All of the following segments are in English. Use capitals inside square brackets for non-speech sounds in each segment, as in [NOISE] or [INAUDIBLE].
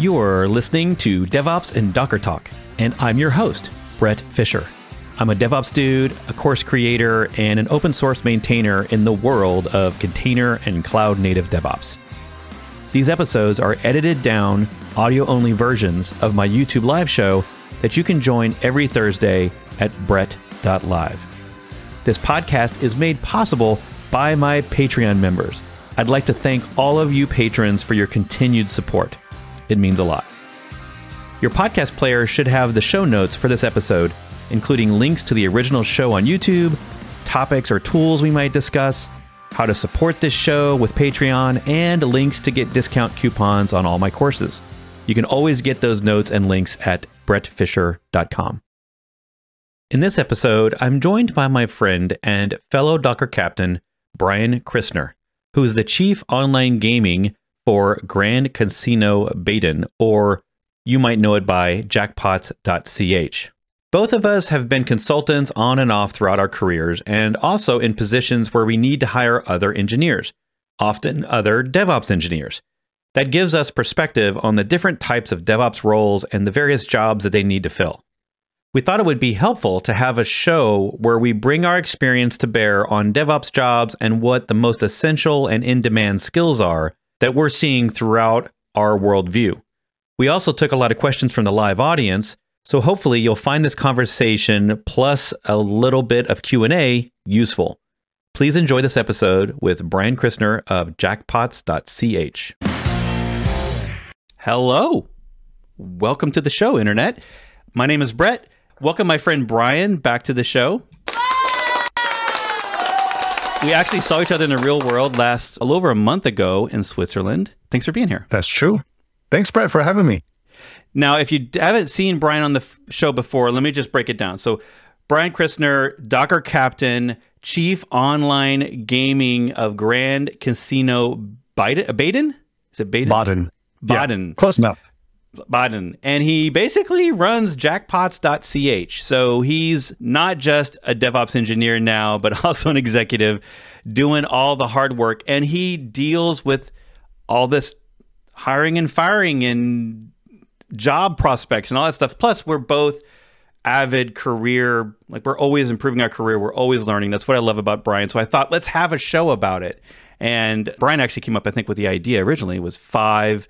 You're listening to DevOps and Docker Talk, and I'm your host, Bret Fisher. I'm a DevOps dude, a course creator, and an open source maintainer in the world of container and cloud native DevOps. These episodes are edited down, audio only versions of my YouTube live show that you can join every Thursday at bret.live. This podcast is made possible by my Patreon members. I'd like to thank all of you patrons for your continued support. It means a lot. Your podcast player should have the show notes for this episode, including links to the original show on YouTube, topics or tools we might discuss, how to support this show with Patreon, and links to get discount coupons on all my courses. You can always get those notes and links at bretfisher.com. In this episode, I'm joined by my friend and fellow Docker captain, Brian Christner, who is the chief online gaming for Grand Casino Baden, or you might know it by jackpots.ch. Both of us have been consultants on and off throughout our careers and also in positions where we need to hire other engineers, often other DevOps engineers. That gives us perspective on the different types of DevOps roles and the various jobs that they need to fill. We thought it would be helpful to have a show where we bring our experience to bear on DevOps jobs and what the most essential and in demand skills are that we're seeing throughout our worldview. We also took a lot of questions from the live audience, so hopefully you'll find this conversation plus a little bit of Q&A useful. Please enjoy this episode with Brian Christner of jackpots.ch. Hello. Welcome to the show, Internet. My name is Bret. Welcome my friend Brian back to the show. We actually saw each other in the real world last a little over a month ago in Switzerland. Thanks for being here. That's true. Thanks, Bret, for having me. Now, if you haven't seen Brian on the f- show before, let me just break it down. So, Brian Christner, Docker Captain, Chief Online Gaming of Grand Casino Baden. Baden? Is it Baden? Baden. Baden. Yeah, close enough. Baden. And he basically runs jackpots.ch. So he's not just a DevOps engineer now, but [LAUGHS] also an executive doing all the hard work. And he deals with all this hiring and firing and job prospects and all that stuff. Plus, we're both avid career, like we're always improving our career. We're always learning. That's what I love about Brian. So I thought, let's have a show about it. And Brian actually came up, I think, with the idea originally was five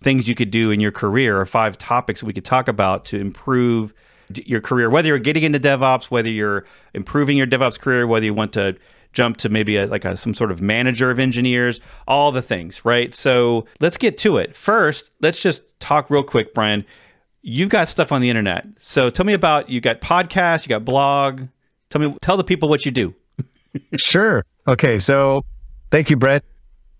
things you could do in your career or five topics we could talk about to improve your career, whether you're getting into DevOps, whether you're improving your DevOps career, whether you want to jump to maybe a, like a, some sort of manager of engineers, all the things, right? So let's get to it. First, let's just talk real quick, Brian. You've got stuff on the internet. So tell me about you got podcasts, you got blog. Tell me tell the people what you do. [LAUGHS] sure. Okay. So thank you, Bret.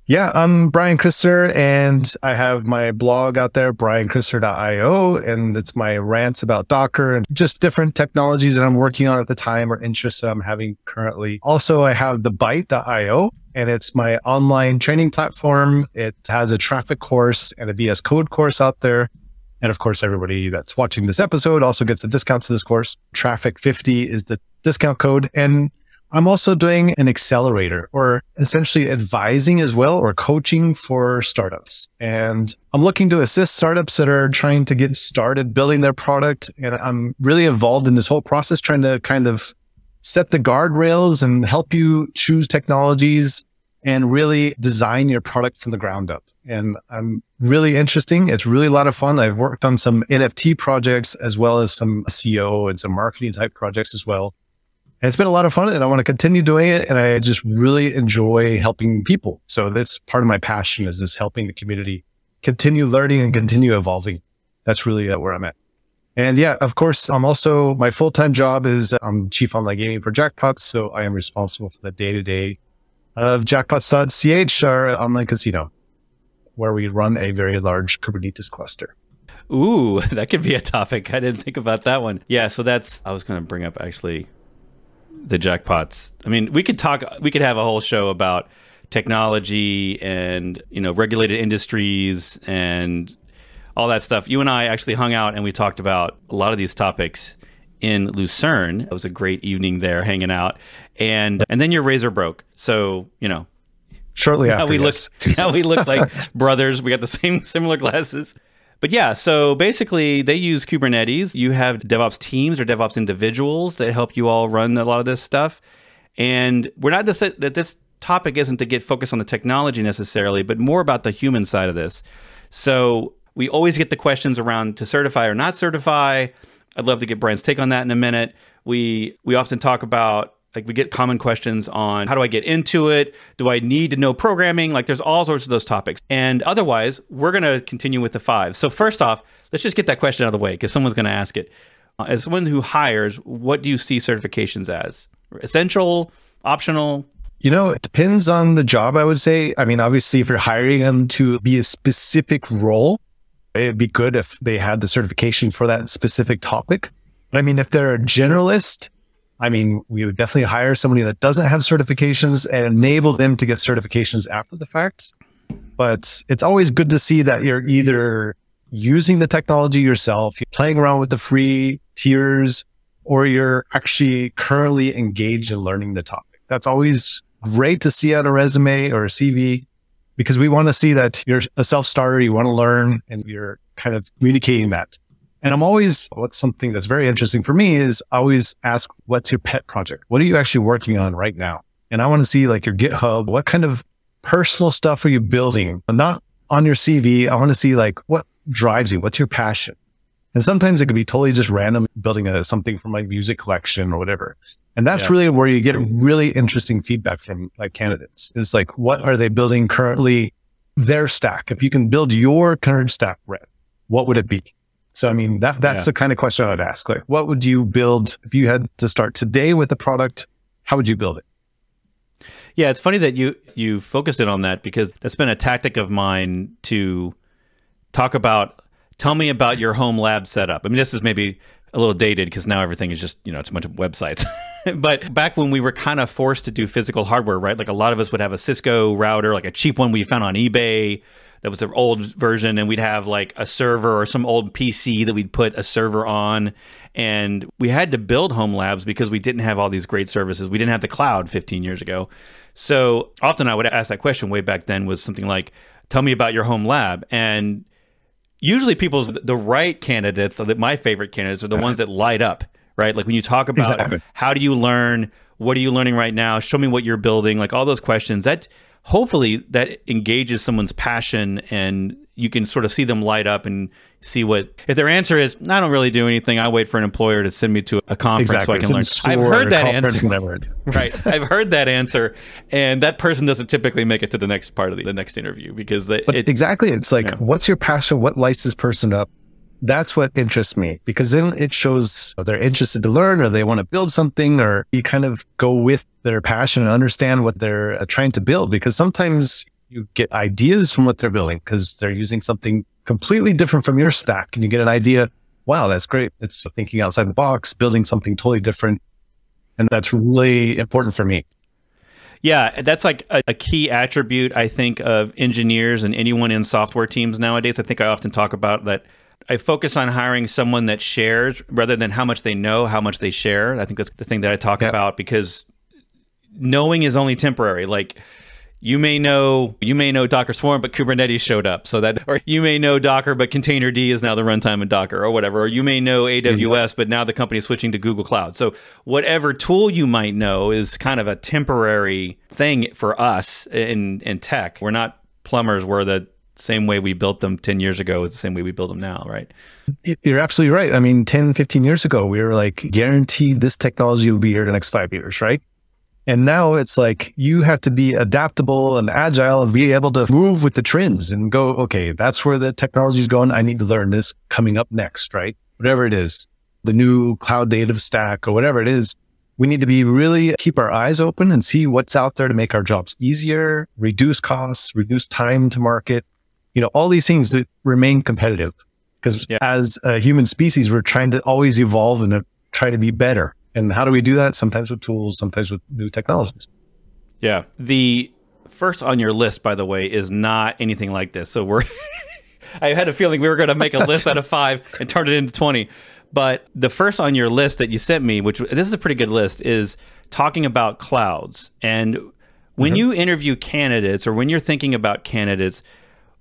Yeah, I'm Brian Christner, and I have my blog out there, brianchristner.io, and it's my rants about Docker and just different technologies that I'm working on at the time or interests that I'm having currently. Also, I have the byte.io, and it's my online training platform. It has a Traefik course and a VS Code course out there. And of course, everybody that's watching this episode also gets a discount to this course. Traefik 50 is the discount code. And I'm also doing an accelerator or essentially advising as well or coaching for startups. And I'm looking to assist startups that are trying to get started building their product. And I'm really involved in this whole process, trying to kind of set the guardrails and help you choose technologies and really design your product from the ground up. And I'm really interesting. It's really a lot of fun. I've worked on some NFT projects as well as some SEO and some marketing type projects as well. It's been a lot of fun and I want to continue doing it. And I just really enjoy helping people. So that's part of my passion is just helping the community continue learning and continue evolving. That's really uh, where I'm at. And yeah, of course, I'm also, my full-time job is I'm chief online gaming for Jackpots. So I am responsible for the day to day of jackpots.ch, our online casino, where we run a very large Kubernetes cluster. Ooh, [LAUGHS] that could be a topic. I didn't think about that one. Yeah, so that's I was going to bring up actually the jackpots. I mean, we could talk. We could have a whole show about technology and you know regulated industries and all that stuff. You and I actually hung out and we talked about a lot of these topics in Lucerne. It was a great evening there, hanging out, and and then your razor broke. So you know, shortly after we yes. look [LAUGHS] now we look like [LAUGHS] brothers. We got the same similar glasses. But yeah, so basically they use Kubernetes. You have DevOps teams or DevOps individuals that help you all run a lot of this stuff. And we're not just that this topic isn't to get focused on the technology necessarily, but more about the human side of this. So we always get the questions around to certify or not certify. I'd love to get Brian's take on that in a minute. We we often talk about like we get common questions on how do I get into it? Do I need to know programming? Like there's all sorts of those topics. And otherwise, we're going to continue with the five. So first off, let's just get that question out of the way because someone's going to ask it. Uh, as someone who hires, what do you see certifications as? Essential, optional? You know, it depends on the job, I would say. I mean, obviously, if you're hiring them to be a specific role, it'd be good if they had the certification for that specific topic. But I mean, if they're a generalist, I mean, we would definitely hire somebody that doesn't have certifications and enable them to get certifications after the fact. But it's always good to see that you're either using the technology yourself, you're playing around with the free tiers, or you're actually currently engaged in learning the topic. That's always great to see on a resume or a CV because we want to see that you're a self starter, you want to learn, and you're kind of communicating that. And I'm always, what's something that's very interesting for me is I always ask, what's your pet project? What are you actually working on right now? And I want to see like your GitHub, what kind of personal stuff are you building? Not on your CV. I want to see like what drives you? What's your passion? And sometimes it could be totally just random building a, something from like music collection or whatever. And that's yeah. really where you get really interesting feedback from like candidates. It's like, what are they building currently? Their stack. If you can build your current stack, Bret, what would it be? So, I mean, that that's yeah. the kind of question I would ask. Like, what would you build if you had to start today with a product? How would you build it? Yeah, it's funny that you you focused it on that because that's been a tactic of mine to talk about tell me about your home lab setup. I mean, this is maybe a little dated because now everything is just, you know, it's a bunch of websites. [LAUGHS] but back when we were kind of forced to do physical hardware, right? Like a lot of us would have a Cisco router, like a cheap one we found on eBay that was an old version, and we'd have like a server or some old PC that we'd put a server on. And we had to build home labs because we didn't have all these great services. We didn't have the cloud 15 years ago. So often I would ask that question way back then was something like, tell me about your home lab. And usually people's the right candidates, my favorite candidates are the ones that light up, right? Like when you talk about exactly. how do you learn, what are you learning right now? Show me what you're building, like all those questions. That hopefully that engages someone's passion and you can sort of see them light up and see what if their answer is I don't really do anything. I wait for an employer to send me to a conference exactly. so I can learn. I've heard that answer. [LAUGHS] right. I've heard that answer, and that person doesn't typically make it to the next part of the, the next interview because they, it, exactly. It's like, yeah. what's your passion? What lights this person up? That's what interests me because then it shows they're interested to learn or they want to build something or you kind of go with their passion and understand what they're uh, trying to build because sometimes you get ideas from what they're building because they're using something completely different from your stack and you get an idea. Wow, that's great. It's thinking outside the box, building something totally different. And that's really important for me. Yeah, that's like a, a, key attribute, I think, of engineers and anyone in software teams nowadays. I think I often talk about that. I focus on hiring someone that shares rather than how much they know, how much they share. I think that's the thing that I talk about because knowing is only temporary. Like, you may know you may know Docker Swarm, but Kubernetes showed up, so that or you may know Docker, but Containerd is now the runtime in Docker or whatever, or you may know AWS, but now the company is switching to Google Cloud. So whatever tool you might know is kind of a temporary thing for us in in tech. We're not plumbers. We're the same way we built them 10 years ago is the same way we build them now, right? You're absolutely right. I mean, 10, 15 years ago, we were like, guaranteed this technology will be here the next five years, right? And now it's like you have to be adaptable and agile and be able to move with the trends and go, okay, that's where the technology is going. I need to learn this coming up next, right? Whatever it is, the new cloud native stack or whatever it is, we need to be really keep our eyes open and see what's out there to make our jobs easier, reduce costs, reduce time to market, you know, all these things to remain competitive. Because yeah. as a human species, we're trying to always evolve and try to be better. And how do we do that? Sometimes with tools, sometimes with new technologies. Yeah. The first on your list, by the way, is not anything like this. So we're, [LAUGHS] I had a feeling we were going to make a list out of [LAUGHS] five and turn it into 20. But the first on your list that you sent me, which this is a pretty good list, is talking about clouds. And when mm-hmm. you interview candidates or when you're thinking about candidates,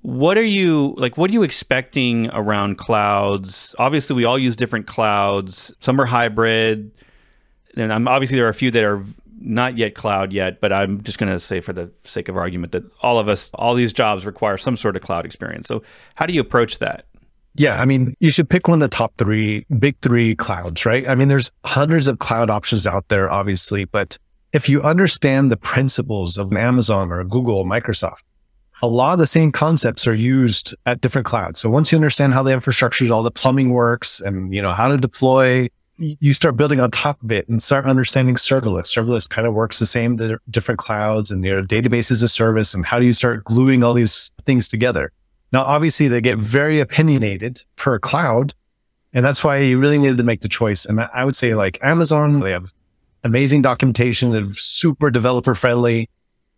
What are you like? What are you expecting around clouds? Obviously, we all use different clouds. Some are hybrid, and I'm obviously there are a few that are not yet cloud yet. But I'm just going to say, for the sake of argument, that all of us, all these jobs require some sort of cloud experience. So, how do you approach that? Yeah, I mean, you should pick one of the top three, big three clouds, right? I mean, there's hundreds of cloud options out there, obviously, but if you understand the principles of Amazon or Google, or Microsoft, a lot of the same concepts are used at different clouds. So once you understand how the infrastructure, all the plumbing works and, you know, how to deploy, you start building on top of it and start understanding serverless. Serverless kind of works the same to different clouds and their database as a service. And how do you start gluing all these things together? Now, obviously they get very opinionated per cloud. And that's why you really needed to make the choice. And I would say like Amazon, they have amazing documentation. They're super developer friendly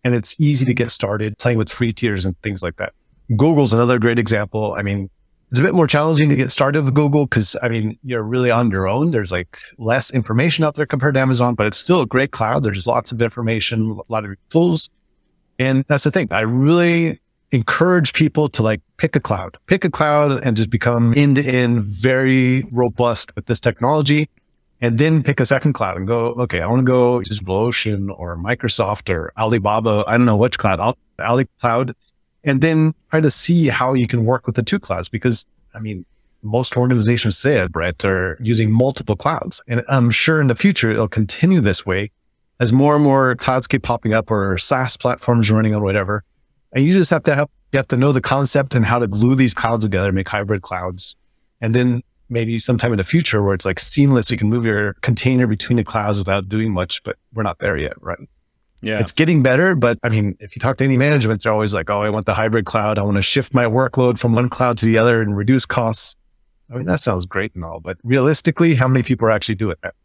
and it's easy to get started playing with free tiers and things like that. Google's another great example. I mean, it's a bit more challenging to get started with Google because I mean, you're really on your own. There's like less information out there compared to Amazon, but it's still a great cloud. There's lots of information, a lot of tools. And that's the thing. I really encourage people to like pick a cloud, pick a cloud and just become end to end very robust with this technology and then pick a second cloud and go, okay, I want to go to DigitalOcean or Microsoft or Alibaba. I don't know which cloud, I'll, Ali Cloud, and then try to see how you can work with the two clouds. Because I mean, most organizations say it, Bret, are using multiple clouds. And I'm sure in the future, it'll continue this way as more and more clouds keep popping up or SaaS platforms running on whatever. And you just have to have, you have to know the concept and how to glue these clouds together, make hybrid clouds. And then maybe sometime in the future where it's like seamless. You can move your container between the clouds without doing much, but we're not there yet, right? Yeah. It's getting better, but I mean, if you talk to any management, they're always like, oh, I want the hybrid cloud. I want to shift my workload from one cloud to the other and reduce costs. I mean, that sounds great and all, but realistically, how many people are actually doing that?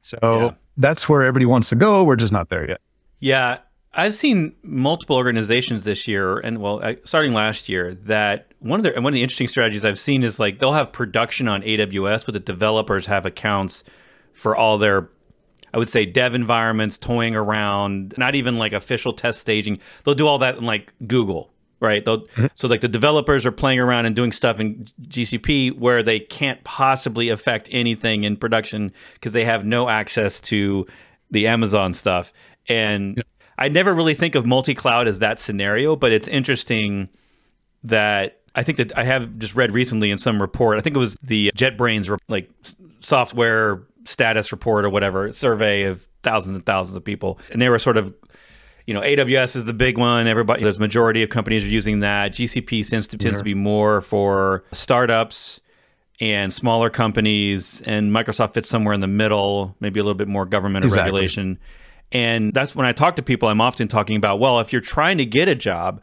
So yeah. that's where everybody wants to go. We're just not there yet. Yeah. I've seen multiple organizations this year, and well, starting last year, that one of the one of the interesting strategies I've seen is like they'll have production on AWS, but the developers have accounts for all their, I would say, dev environments, toying around, not even like official test staging. They'll do all that in like Google, right? They'll, mm-hmm. so like the developers are playing around and doing stuff in GCP where they can't possibly affect anything in production because they have no access to the Amazon stuff. And yep. I never really think of multi-cloud as that scenario, but it's interesting that I think that I have just read recently in some report. I think it was the JetBrains like software status report or whatever survey of thousands and thousands of people, and they were sort of you know, AWS is the big one. Everybody, there's majority of companies are using that. GCP tends to, tends to be more for startups and smaller companies, and Microsoft fits somewhere in the middle, maybe a little bit more government or exactly. regulation. And that's when I talk to people, I'm often talking about, well, if you're trying to get a job,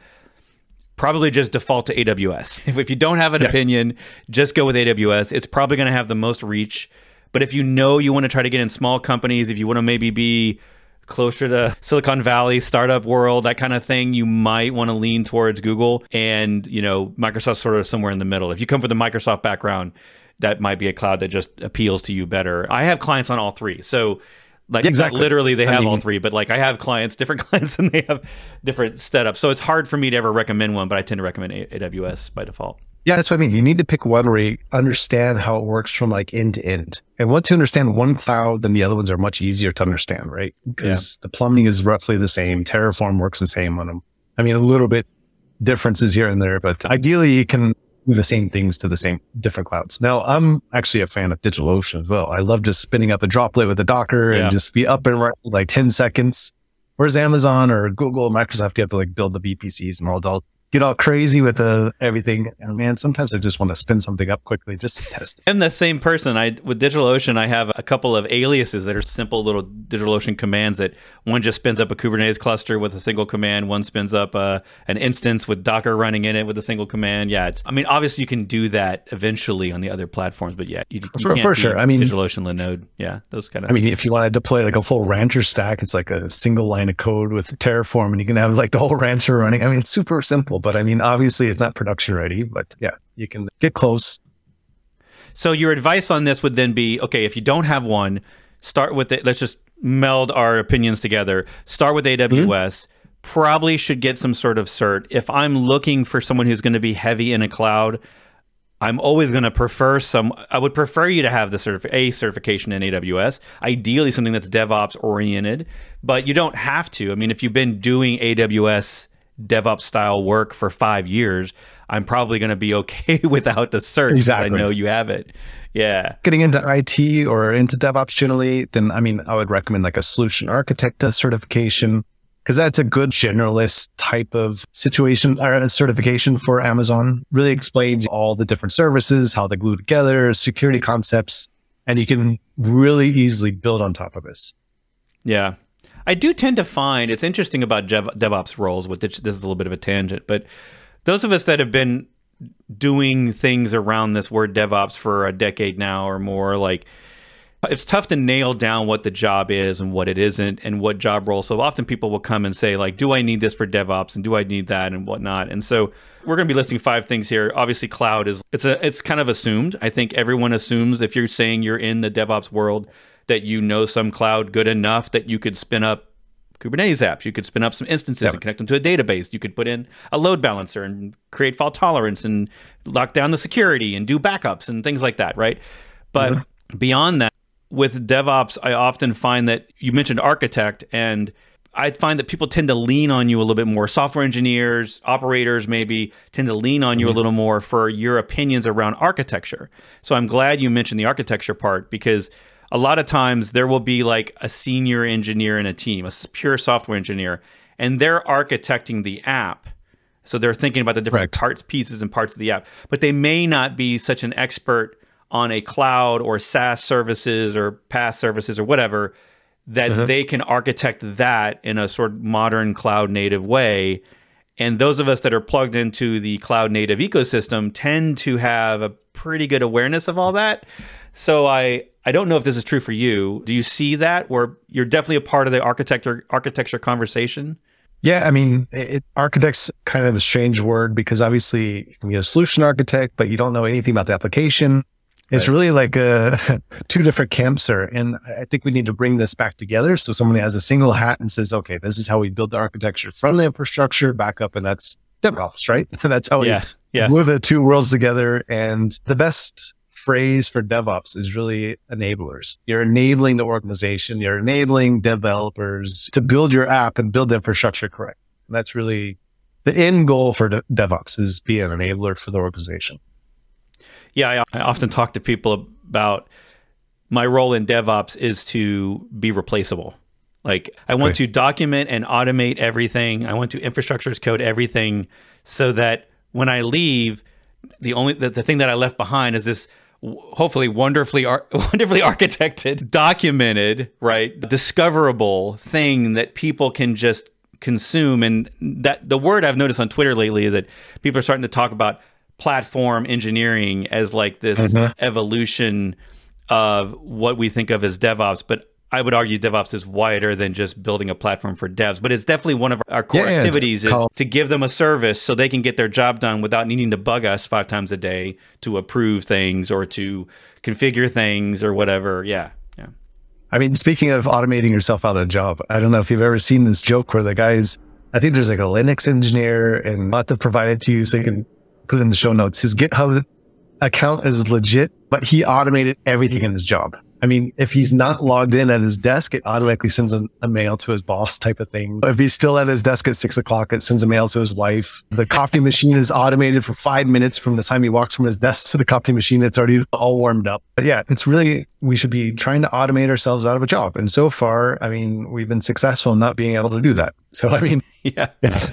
probably just default to AWS. [LAUGHS] If, if you don't have an yeah. opinion, just go with AWS. It's probably going to have the most reach. But if you know you want to try to get in small companies, if you want to maybe be closer to Silicon Valley, startup world, that kind of thing, you might want to lean towards Google. And, you know, Microsoft's sort of somewhere in the middle. If you come from the Microsoft background, that might be a cloud that just appeals to you better. I have clients on all three. So like yeah, exactly. literally they have I mean, all three, but like I have clients, [LAUGHS] different clients, and they have different setups. So it's hard for me to ever recommend one, but I tend to recommend AWS by default. Yeah, that's what I mean. You need to pick one where you understand how it works from like end to end. And once you understand one cloud, then the other ones are much easier to understand, right? Because yeah. the plumbing is roughly the same. Terraform works the same on them. I mean, a little bit differences here and there, but ideally you can do the same things to the same different clouds. Now, I'm actually a fan of DigitalOcean as well. I love just spinning up a droplet with a Docker yeah. and just be up and running like 10 seconds. Whereas Amazon or Google or Microsoft, you have to like build the VPCs and all that get all crazy with uh, everything. And man, sometimes I just want to spin something up quickly just to [LAUGHS] test. I'm the same person. I with DigitalOcean, I have a couple of aliases that are simple little DigitalOcean commands that one just spins up a Kubernetes cluster with a single command. One spins up uh, an instance with Docker running in it with a single command. Yeah, it's. I mean, obviously you can do that eventually on the other platforms, but yeah, you, you for, for sure. I mean, DigitalOcean, Linode, yeah, those kind of. I mean, if you want to deploy like a full Rancher stack, it's like a single line of code with Terraform, and you can have like the whole Rancher running. I mean, it's super simple. But I mean, obviously it's not production ready, but yeah, you can get close. So your advice on this would then be, okay, if you don't have one, start with it. Let's just meld our opinions together. Start with AWS. Mm-hmm. probably should get some sort of cert. If I'm looking for someone who's going to be heavy in a cloud, I'm always going to prefer some. I would prefer you to have the certif- a certification in AWS. Ideally, something that's DevOps oriented, but you don't have to. I mean, if you've been doing AWS DevOps style work for five years, I'm probably going to be [LAUGHS] okay without the cert. Exactly. I know you have it. Yeah. Getting into IT or into DevOps generally, then I mean, I would recommend like a solution architect uh, certification because that's a good generalist type of situation or a certification for Amazon. Really explains all the different services, how they glue together, security concepts, and you can really easily build on top of this. Yeah. I do tend to find it's interesting about DevOps roles, which this is a little bit of a tangent, but those of us that have been doing things around this word DevOps for a decade now or more, like it's tough to nail down what the job is and what it isn't and what job role. So often people will come and say like, do I need this for DevOps and do I need that and whatnot? And so we're going to be listing five things here. Obviously, cloud is it's a it's kind of assumed. I think everyone assumes if you're saying you're in the DevOps world that you know some cloud good enough that you could spin up Kubernetes apps. You could spin up some instances yep. and connect them to a database. You could put in a load balancer and create fault tolerance and lock down the security and do backups and things like that, right? But mm-hmm. beyond that, with DevOps, I often find that you mentioned architect, and I find that people tend to lean on you a little bit more. Software engineers, operators maybe tend to lean on you mm-hmm. a little more for your opinions around architecture. So I'm glad you mentioned the architecture part because a lot of times there will be like a senior engineer in a team, a pure software engineer, and they're architecting the app. So they're thinking about the different parts, pieces, and parts of the app, but they may not be such an expert on a cloud or SaaS services or PaaS services or whatever that uh-huh. they can architect that in a sort of modern cloud native way. And those of us that are plugged into the cloud native ecosystem tend to have a pretty good awareness of all that. So I I don't know if this is true for you. Do you see that where you're definitely a part of the architecture architecture conversation? Yeah, I mean, it, architect's kind of a strange word because obviously you can be a solution architect, but you don't know anything about the application. It's right. really like uh, a, [LAUGHS] two different camps there. And I think we need to bring this back together. So somebody has a single hat and says, okay, this is how we build the architecture from the infrastructure back up. And that's DevOps, right? So [LAUGHS] that's how yeah. we yeah. glue the two worlds together. And the best phrase for DevOps is really enablers. You're enabling the organization, you're enabling developers to build your app and build the infrastructure correct. And that's really the end goal for de- DevOps is be an enabler for the organization. Yeah, I, I often talk to people about my role in DevOps is to be replaceable. Like I want to document and automate everything. I want to infrastructure as code everything so that when I leave, the only the, the thing that I left behind is this hopefully wonderfully ar- [LAUGHS] wonderfully architected, documented, right, discoverable thing that people can just consume. And that the word I've noticed on Twitter lately is that people are starting to talk about platform engineering as like this mm-hmm. evolution of what we think of as DevOps, but I would argue DevOps is wider than just building a platform for devs, but it's definitely one of our core yeah, activities is call- to give them a service so they can get their job done without needing to bug us five times a day to approve things or to configure things or whatever. Yeah. Yeah. I mean, speaking of automating yourself out of a job, I don't know if you've ever seen this joke where the guys, I think there's like a Linux engineer and not to provide it to you so you can put it in the show notes. His GitHub account is legit, but he automated everything in his job. I mean, if he's not logged in at his desk, it automatically sends a, a, mail to his boss type of thing. If he's still at his desk at six o'clock, it sends a mail to his wife. The coffee machine is automated for five minutes from the time he walks from his desk to the coffee machine. It's already all warmed up. But yeah, it's really, we should be trying to automate ourselves out of a job. And so far, I mean, we've been successful in not being able to do that. So, I mean, [LAUGHS] yeah. Yeah.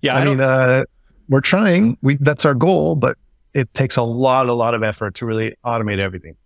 yeah I, I mean, uh, we're trying. We, that's our goal, but it takes a lot, a lot of effort to really automate everything.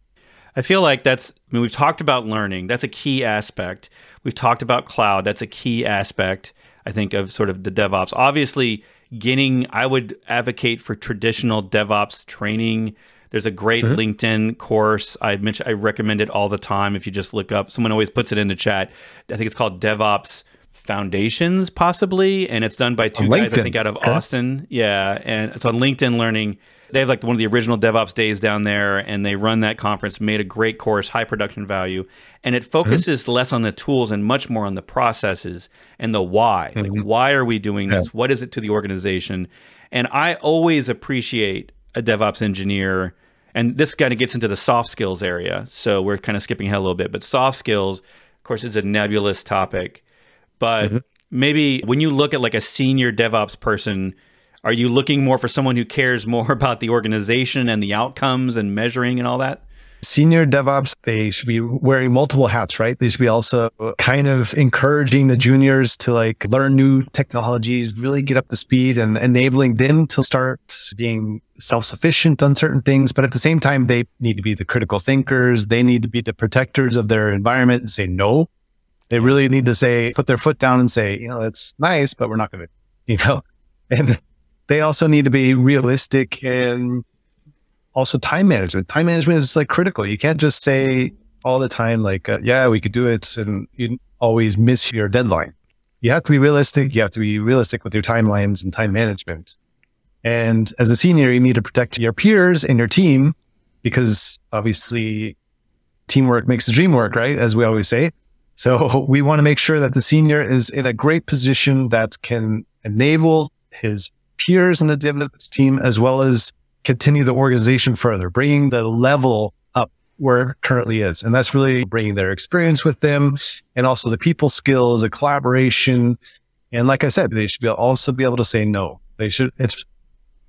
I feel like that's, I mean, we've talked about learning. That's a key aspect. We've talked about cloud. That's a key aspect, I think, of sort of the DevOps. Obviously, getting, I would advocate for traditional DevOps training. There's a great mm-hmm. LinkedIn course. I mentioned, I recommend it all the time. If you just look up, someone always puts it in the chat. I think it's called DevOps Foundations, possibly, and it's done by two guys I think out of okay. Austin. Yeah, and it's on LinkedIn Learning. They have like one of the original DevOps days down there, and they run that conference. Made a great course, high production value, and it focuses mm-hmm. less on the tools and much more on the processes and the why. Mm-hmm. Like, why are we doing this? What is it to the organization? And I always appreciate a DevOps engineer and this kind of gets into the soft skills area. So we're kind of skipping ahead a little bit, but soft skills, of course, is a nebulous topic. But mm-hmm. maybe when you look at like a senior DevOps person, are you looking more for someone who cares more [LAUGHS] about the organization and the outcomes and measuring and all that? senior DevOps, they should be wearing multiple hats, right? They should be also kind of encouraging the juniors to like learn new technologies, really get up to speed and enabling them to start being self-sufficient on certain things. But at the same time, they need to be the critical thinkers. They need to be the protectors of their environment and say no. They really need to say, put their foot down and say, you know, it's nice, but we're not going [LAUGHS] to, you know, and they also need to be realistic and also time management. Time management is like critical. You can't just say all the time, like, uh, yeah, we could do it. And you always miss your deadline. You have to be realistic. You have to be realistic with your timelines and time management. And as a senior, you need to protect your peers and your team because obviously teamwork makes the dream work, right? As we always say. So [LAUGHS] we want to make sure that the senior is in a great position that can enable his peers in the development team as well as continue the organization further, bringing the level up where it currently is. And that's really bringing their experience with them and also the people skills, the collaboration. And like I said, they should be also be able to say no. They should, it's,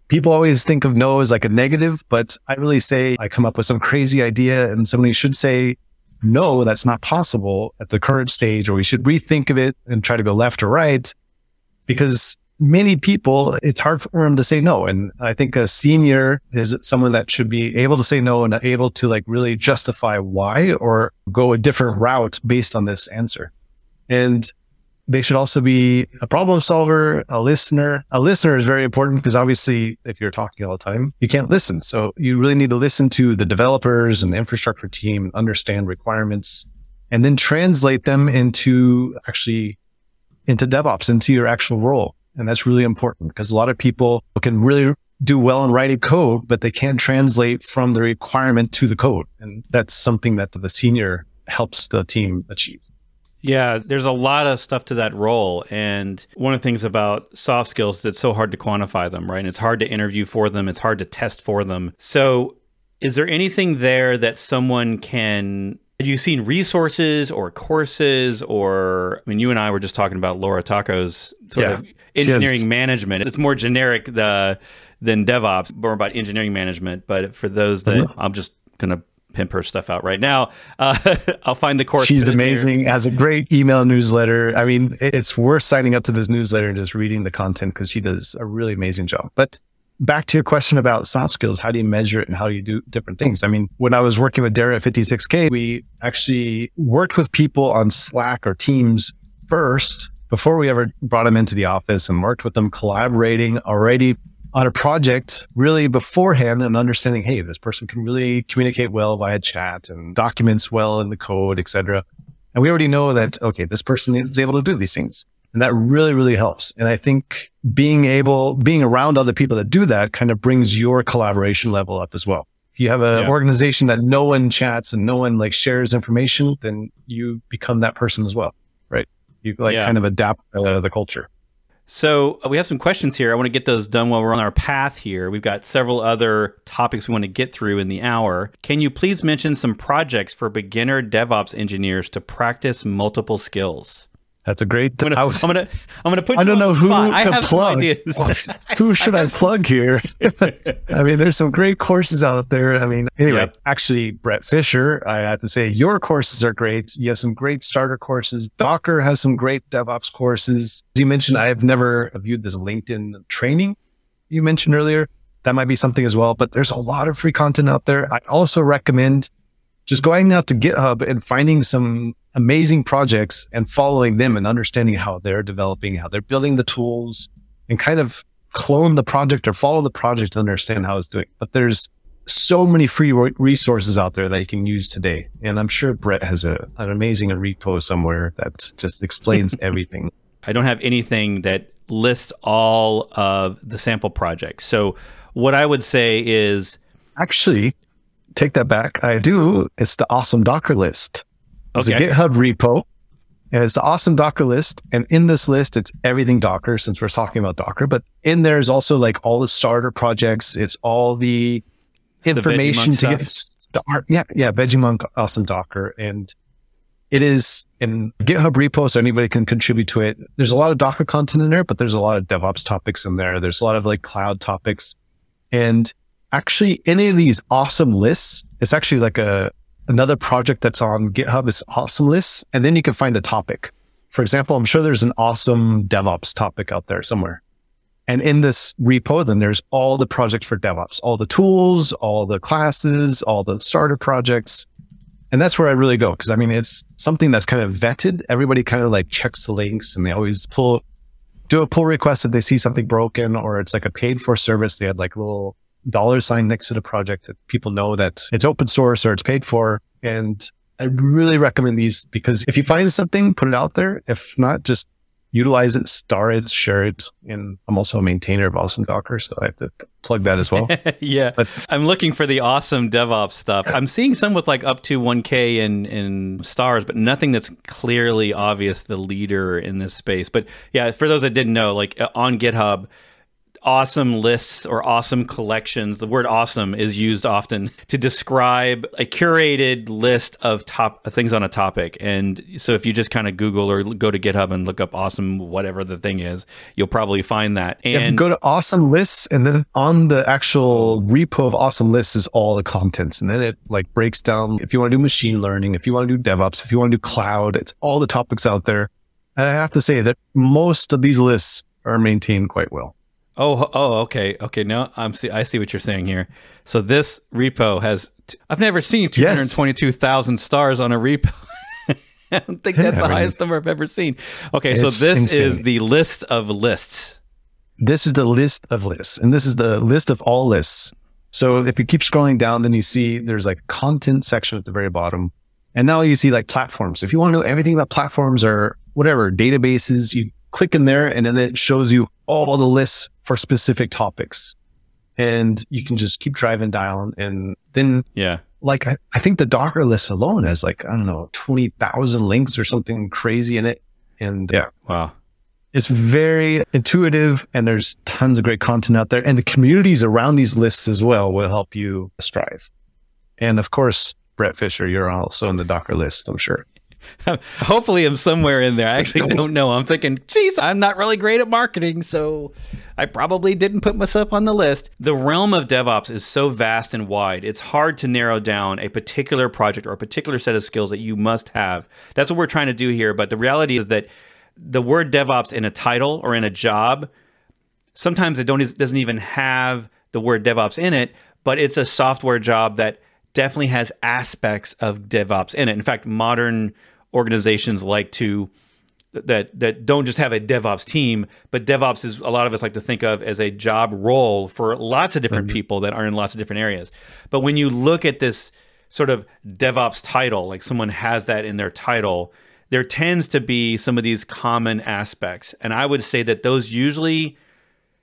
people always think of no as like a negative, but I really say I come up with some crazy idea and somebody should say, no, that's not possible at the current stage, or we should rethink of it and try to go left or right because many people, it's hard for them to say no. And I think a senior is someone that should be able to say no and able to like really justify why or go a different route based on this answer. And they should also be a problem solver, a listener. A listener is very important because obviously if you're talking all the time, you can't listen. So you really need to listen to the developers and the infrastructure team and understand requirements and then translate them into actually into DevOps, into your actual role. And that's really important because a lot of people can really do well in writing code, but they can't translate from the requirement to the code. And that's something that the senior helps the team achieve. Yeah, there's a lot of stuff to that role. And one of the things about soft skills it's so hard to quantify them, right? And it's hard to interview for them, it's hard to test for them. So, is there anything there that someone can have you seen resources or courses or I mean you and I were just talking about Laura Tacho's sort yeah. of engineering management. It's more generic the, than DevOps, more about engineering management. But for those that mm-hmm. I'm just going to pimp her stuff out right now. Uh, [LAUGHS] I'll find the course. She's amazing. Here. Has a great email newsletter. I mean, it's worth signing up to this newsletter and just reading the content because she does a really amazing job. But back to your question about soft skills, how do you measure it and how do you do different things? I mean, when I was working with Dara at 56K, we actually worked with people on Slack or Teams first before we ever brought them into the office and worked with them collaborating already on a project really beforehand and understanding, hey, this person can really communicate well via chat and documents well in the code, etc. And we already know that, okay, this person is able to do these things. And that really, really helps. And I think being able, being around other people that do that kind of brings your collaboration level up as well. If you have an yeah. organization that no one chats and no one like shares information, then you become that person as well. Right? You like yeah. kind of adapt uh, the culture. So uh, we have some questions here. I want to get those done while we're on our path here. We've got several other topics we want to get through in the hour. Can you please mention some projects for beginner DevOps engineers to practice multiple skills? That's a great. I'm gonna, was, I'm gonna, I'm gonna put. I don't know who spot. to plug. who should I, I plug here? [LAUGHS] I mean, there's some great courses out there. I mean, anyway, yep. actually, Bret Fisher, I have to say, your courses are great. You have some great starter courses. Docker has some great DevOps courses. As you mentioned, I have never viewed this LinkedIn training you mentioned earlier. That might be something as well. But there's a lot of free content out there. I also recommend just going out to GitHub and finding some amazing projects and following them and understanding how they're developing, how they're building the tools and kind of clone the project or follow the project to understand how it's doing. But there's so many free resources out there that you can use today. And I'm sure Bret has a, an amazing repo somewhere that just explains [LAUGHS] everything. I don't have anything that lists all of the sample projects. So what I would say is actually take that back. I do. It's the awesome Docker list. It's okay. a GitHub repo. And it's the awesome Docker list. And in this list, it's everything Docker since we're talking about Docker. But in there is also like all the starter projects. It's all the it's information the to get start. Yeah. Yeah. veggiemonk, awesome Docker. And it is in GitHub repo, so anybody can contribute to it. There's a lot of Docker content in there, but there's a lot of DevOps topics in there. There's a lot of like cloud topics. And actually any of these awesome lists, it's actually like a another project that's on GitHub is awesome lists. And then you can find the topic. For example, I'm sure there's an awesome DevOps topic out there somewhere. And in this repo, then there's all the projects for DevOps, all the tools, all the classes, all the starter projects. And that's where I really go. Cause I mean, it's something that's kind of vetted. Everybody kind of like checks the links and they always pull, do a pull request if they see something broken or it's like a paid for service. They had like little dollar sign next to the project that people know that it's open source or it's paid for. And I really recommend these because if you find something, put it out there. If not, just utilize it, star it, share it. And I'm also a maintainer of Awesome Docker, so I have to plug that as well. [LAUGHS] yeah. But, I'm looking for the awesome DevOps stuff. I'm seeing some with like up to 1K in, in stars, but nothing that's clearly obvious the leader in this space. But yeah, for those that didn't know, like uh, on GitHub, awesome lists or awesome collections. The word awesome is used often to describe a curated list of top uh, things on a topic. And so if you just kind of Google or go to GitHub and look up awesome, whatever the thing is, you'll probably find that. And go to awesome lists and then on the actual repo of awesome lists is all the contents. And then it like breaks down if you want to do machine learning, if you want to do DevOps, if you want to do cloud, it's all the topics out there. And I have to say that most of these lists are maintained quite well. Oh, oh, okay, okay. Now I'm see. I see what you're saying here. So this repo has. T- I've never seen 222,000 yes. stars on a repo. [LAUGHS] I don't think that's yeah, the I mean, highest number I've ever seen. Okay, so this insane. is the list of lists. This is the list of lists, and this is the list of all lists. So if you keep scrolling down, then you see there's like content section at the very bottom, and now you see like platforms. If you want to know everything about platforms or whatever databases, you click in there, and then it shows you all the lists for specific topics. And you can just keep driving down and then, yeah, like I, I think the Docker list alone has like, I don't know, 20,000 links or something crazy in it. And uh, yeah, wow. It's very intuitive and there's tons of great content out there. And the communities around these lists as well will help you strive. And of course, Bret Fisher, you're also in the Docker list, I'm sure. [LAUGHS] Hopefully, I'm somewhere in there. I actually don't know. I'm thinking, geez, I'm not really great at marketing, so I probably didn't put myself on the list. The realm of DevOps is so vast and wide, it's hard to narrow down a particular project or a particular set of skills that you must have. That's what we're trying to do here. But the reality is that the word DevOps in a title or in a job, sometimes it don't doesn't even have the word DevOps in it, but it's a software job that definitely has aspects of DevOps in it. In fact, modern organizations like to that that don't just have a DevOps team, but DevOps is a lot of us like to think of as a job role for lots of different mm-hmm. people that are in lots of different areas. But when you look at this sort of DevOps title, like someone has that in their title, there tends to be some of these common aspects. And I would say that those usually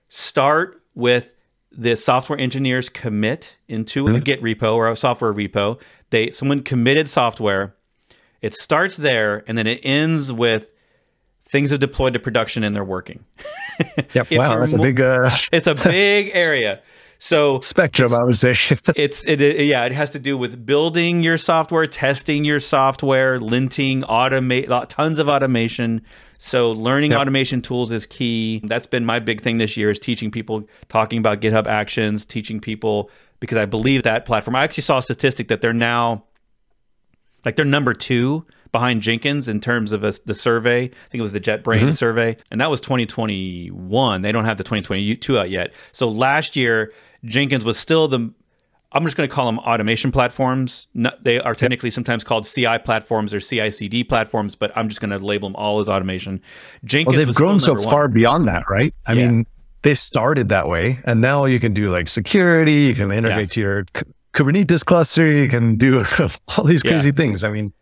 start with the software engineers commit into mm-hmm. a Git repo or a software repo. They someone committed software it starts there and then it ends with things are deployed to production and they're working. [LAUGHS] yep. wow, that's a big. Uh, [LAUGHS] it's a [LAUGHS] big area. So spectrum, I would say. it's it, it, yeah. It has to do with building your software, testing your software, linting, automate, tons of automation. So learning yep. automation tools is key. That's been my big thing this year is teaching people, talking about GitHub Actions, teaching people because I believe that platform. I actually saw a statistic that they're now like they're number two behind Jenkins in terms of a, the survey. I think it was the JetBrains mm-hmm. survey, and that was 2021. They don't have the 2022 out yet. So last year, Jenkins was still the. I'm just going to call them automation platforms. they are technically sometimes called CI platforms or CI/CD platforms, but I'm just going to label them all as automation. Jenkins. Well, they've grown so far beyond that, right? I yeah. mean, they started that way. And now you can do like security, you can integrate yeah. to your Kubernetes cluster, you can do [LAUGHS] all these crazy yeah. things. I mean,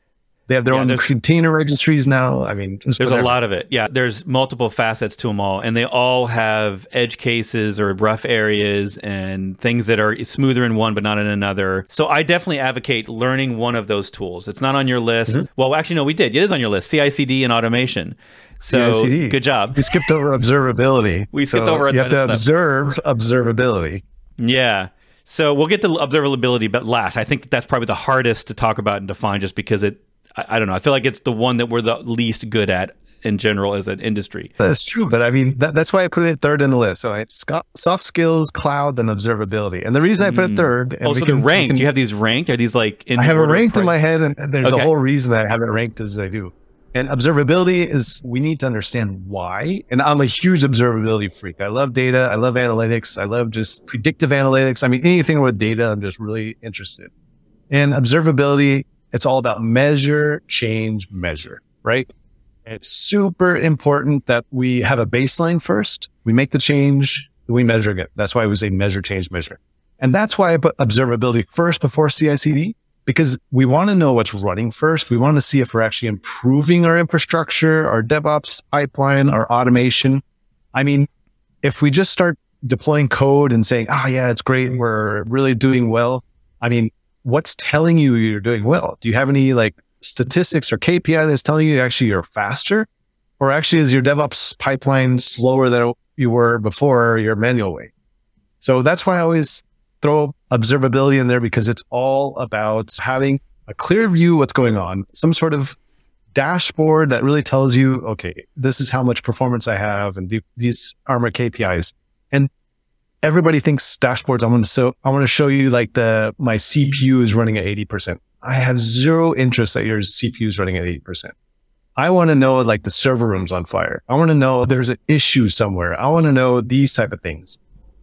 they have their yeah, own container registries now. I mean, there's whatever. a lot of it. Yeah, there's multiple facets to them all, and they all have edge cases or rough areas and things that are smoother in one but not in another. So I definitely advocate learning one of those tools. It's not on your list. Mm-hmm. Well, actually, no, we did. It is on your list. CI/CD and automation. So CI/CD. good job. We skipped over observability. [LAUGHS] we skipped so over. You have to observe observability. Yeah. So we'll get to observability, but last. I think that's probably the hardest to talk about and define, just because it I, I, don't know. I feel like it's the one that we're the least good at in general as an industry. That's true, but I mean that, that's why I put it third in the list. So it's soft skills, cloud, and observability. And the reason I put it mm. third, and also oh, the ranked. Can, you have these ranked? Are these like? I have it ranked in my head, and there's okay. a whole reason that I have it ranked as I do. And observability is we need to understand why. And I'm a huge observability freak. I love data. I love analytics. I love just predictive analytics. I mean, anything with data, I'm just really interested. And observability it's all about measure, change, measure, right? It's super important that we have a baseline first. We make the change, we measure it. That's why we say measure, change, measure. And that's why I put observability first before CI/CD because we want to know what's running first. We want to see if we're actually improving our infrastructure, our DevOps pipeline, our automation. I mean, if we just start deploying code and saying, "Ah, oh, yeah, it's great. We're really doing well." I mean, what's telling you you're doing well? Do you have any like statistics or KPI that's telling you actually you're faster? Or actually is your DevOps pipeline slower than you were before your manual way? So that's why I always throw observability in there because it's all about having a clear view what's going on, some sort of dashboard that really tells you, okay, this is how much performance I have and th- these are my KPIs. And everybody thinks dashboards. I want to so I want to show you like the my CPU is running at 80%. I have zero interest that your CPU is running at 80%. I want to know like the server room's on fire. I want to know there's an issue somewhere. I want to know these type of things.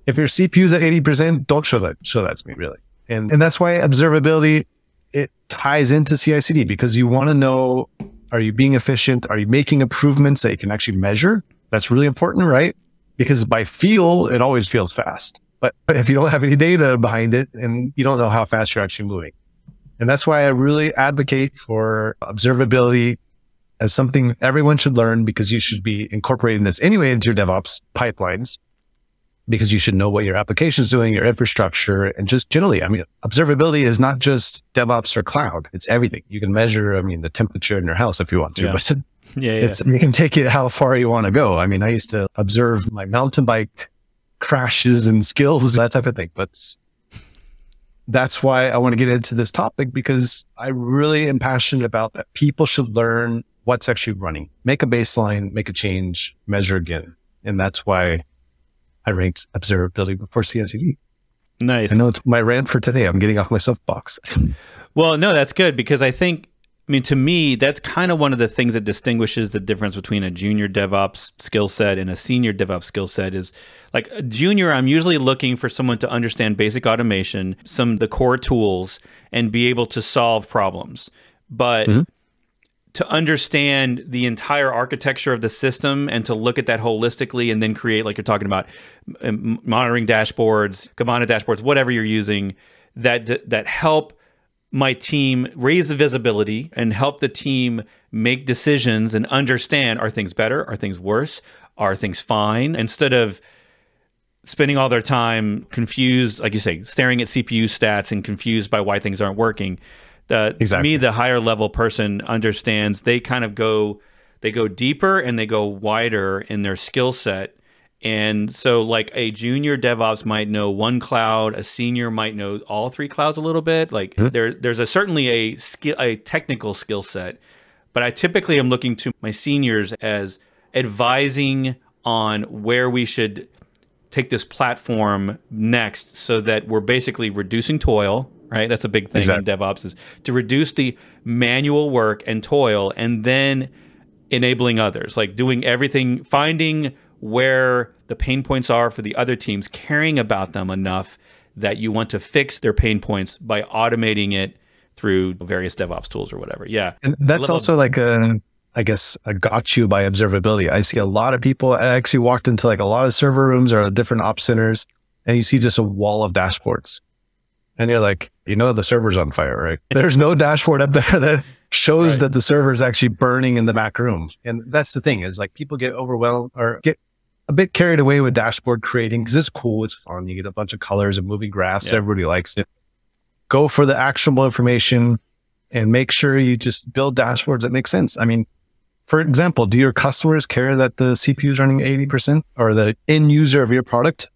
If your CPU is at 80%, don't show that, show that to me really. And, and that's why observability, it ties into CI/CD because you want to know, are you being efficient? Are you making improvements that you can actually measure? That's really important, right? because by feel, it always feels fast. But if you don't have any data behind it and you don't know how fast you're actually moving. And that's why I really advocate for observability as something everyone should learn because you should be incorporating this anyway into your DevOps pipelines because you should know what your application is doing, your infrastructure, and just generally, I mean, observability is not just DevOps or cloud. It's everything. You can measure, I mean, the temperature in your house if you want to, yeah. but [LAUGHS] [LAUGHS] yeah, yeah. It's, you can take it how far you want to go. I mean, I used to observe my mountain bike crashes and skills, [LAUGHS] that type of thing. But that's why I want to get into this topic because I really am passionate about that. People should learn what's actually running, make a baseline, make a change, measure again. And that's why I ranked observability before CI/CD. Nice. I know it's my rant for today. I'm getting off my soapbox. [LAUGHS] well, no, that's good because I think I mean, to me, that's kind of one of the things that distinguishes the difference between a junior DevOps skill set and a senior DevOps skill set is like a junior, I'm usually looking for someone to understand basic automation, some of the core tools, and be able to solve problems. But mm-hmm. To understand the entire architecture of the system and to look at that holistically and then create, like you're talking about, monitoring dashboards, Kibana dashboards, whatever you're using that that help my team raise the visibility and help the team make decisions and understand are things better, are things worse, are things fine, instead of spending all their time confused, like you say, staring at CPU stats and confused by why things aren't working. The, exactly. To me, the higher level person understands they kind of go they go deeper and they go wider in their skill set and so, like a junior DevOps might know one cloud, a senior might know all three clouds a little bit. Like mm-hmm. there, there's a certainly a skill, a technical skill set. But I typically am looking to my seniors as advising on where we should take this platform next, so that we're basically reducing toil. Right, that's a big thing exactly. in DevOps is to reduce the manual work and toil, and then enabling others, like doing everything, finding where the pain points are for the other teams, caring about them enough that you want to fix their pain points by automating it through various DevOps tools or whatever. Yeah. And that's also like a I guess, uh, got you by observability. I see a lot of people. I actually walked into like a lot of server rooms or different op centers, and you see just a wall of dashboards, and you're like, you know, the server's on fire, right? [LAUGHS] There's no dashboard up there [LAUGHS] that shows right. that the server is actually burning in the back room. And that's the thing is like people get overwhelmed or get a bit carried away with dashboard creating because it's cool, it's fun. You get a bunch of colors and moving graphs. Yeah. Everybody likes it. Go for the actionable information and make sure you just build dashboards that make sense. I mean, for example, do your customers care that the CPU is running 80% or the end user of your product?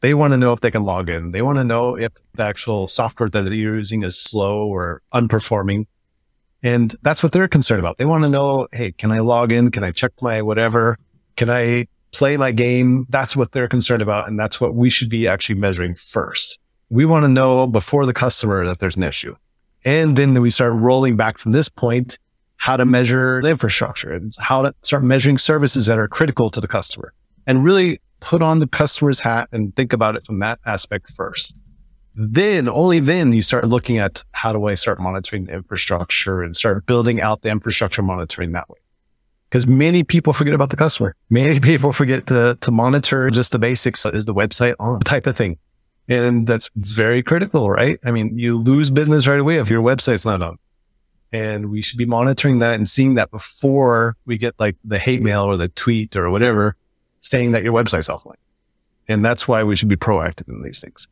They want to know if they can log in. They want to know if the actual software that they're using is slow or unperforming. And that's what they're concerned about. They want to know, hey, can I log in? Can I check my whatever? Can I play my game? That's what they're concerned about. And that's what we should be actually measuring first. We want to know before the customer that there's an issue. And then we start rolling back from this point, how to measure the infrastructure and how to start measuring services that are critical to the customer and really put on the customer's hat and think about it from that aspect first. Then only then you start looking at how do I start monitoring the infrastructure and start building out the infrastructure monitoring that way. Because many people forget about the customer. Many [LAUGHS] people forget to, to monitor just the basics. Is the website on type of thing? And that's very critical, right? I mean, you lose business right away if your website's not on. And we should be monitoring that and seeing that before we get like the hate mail or the tweet or whatever saying that your website's offline. And that's why we should be proactive in these things.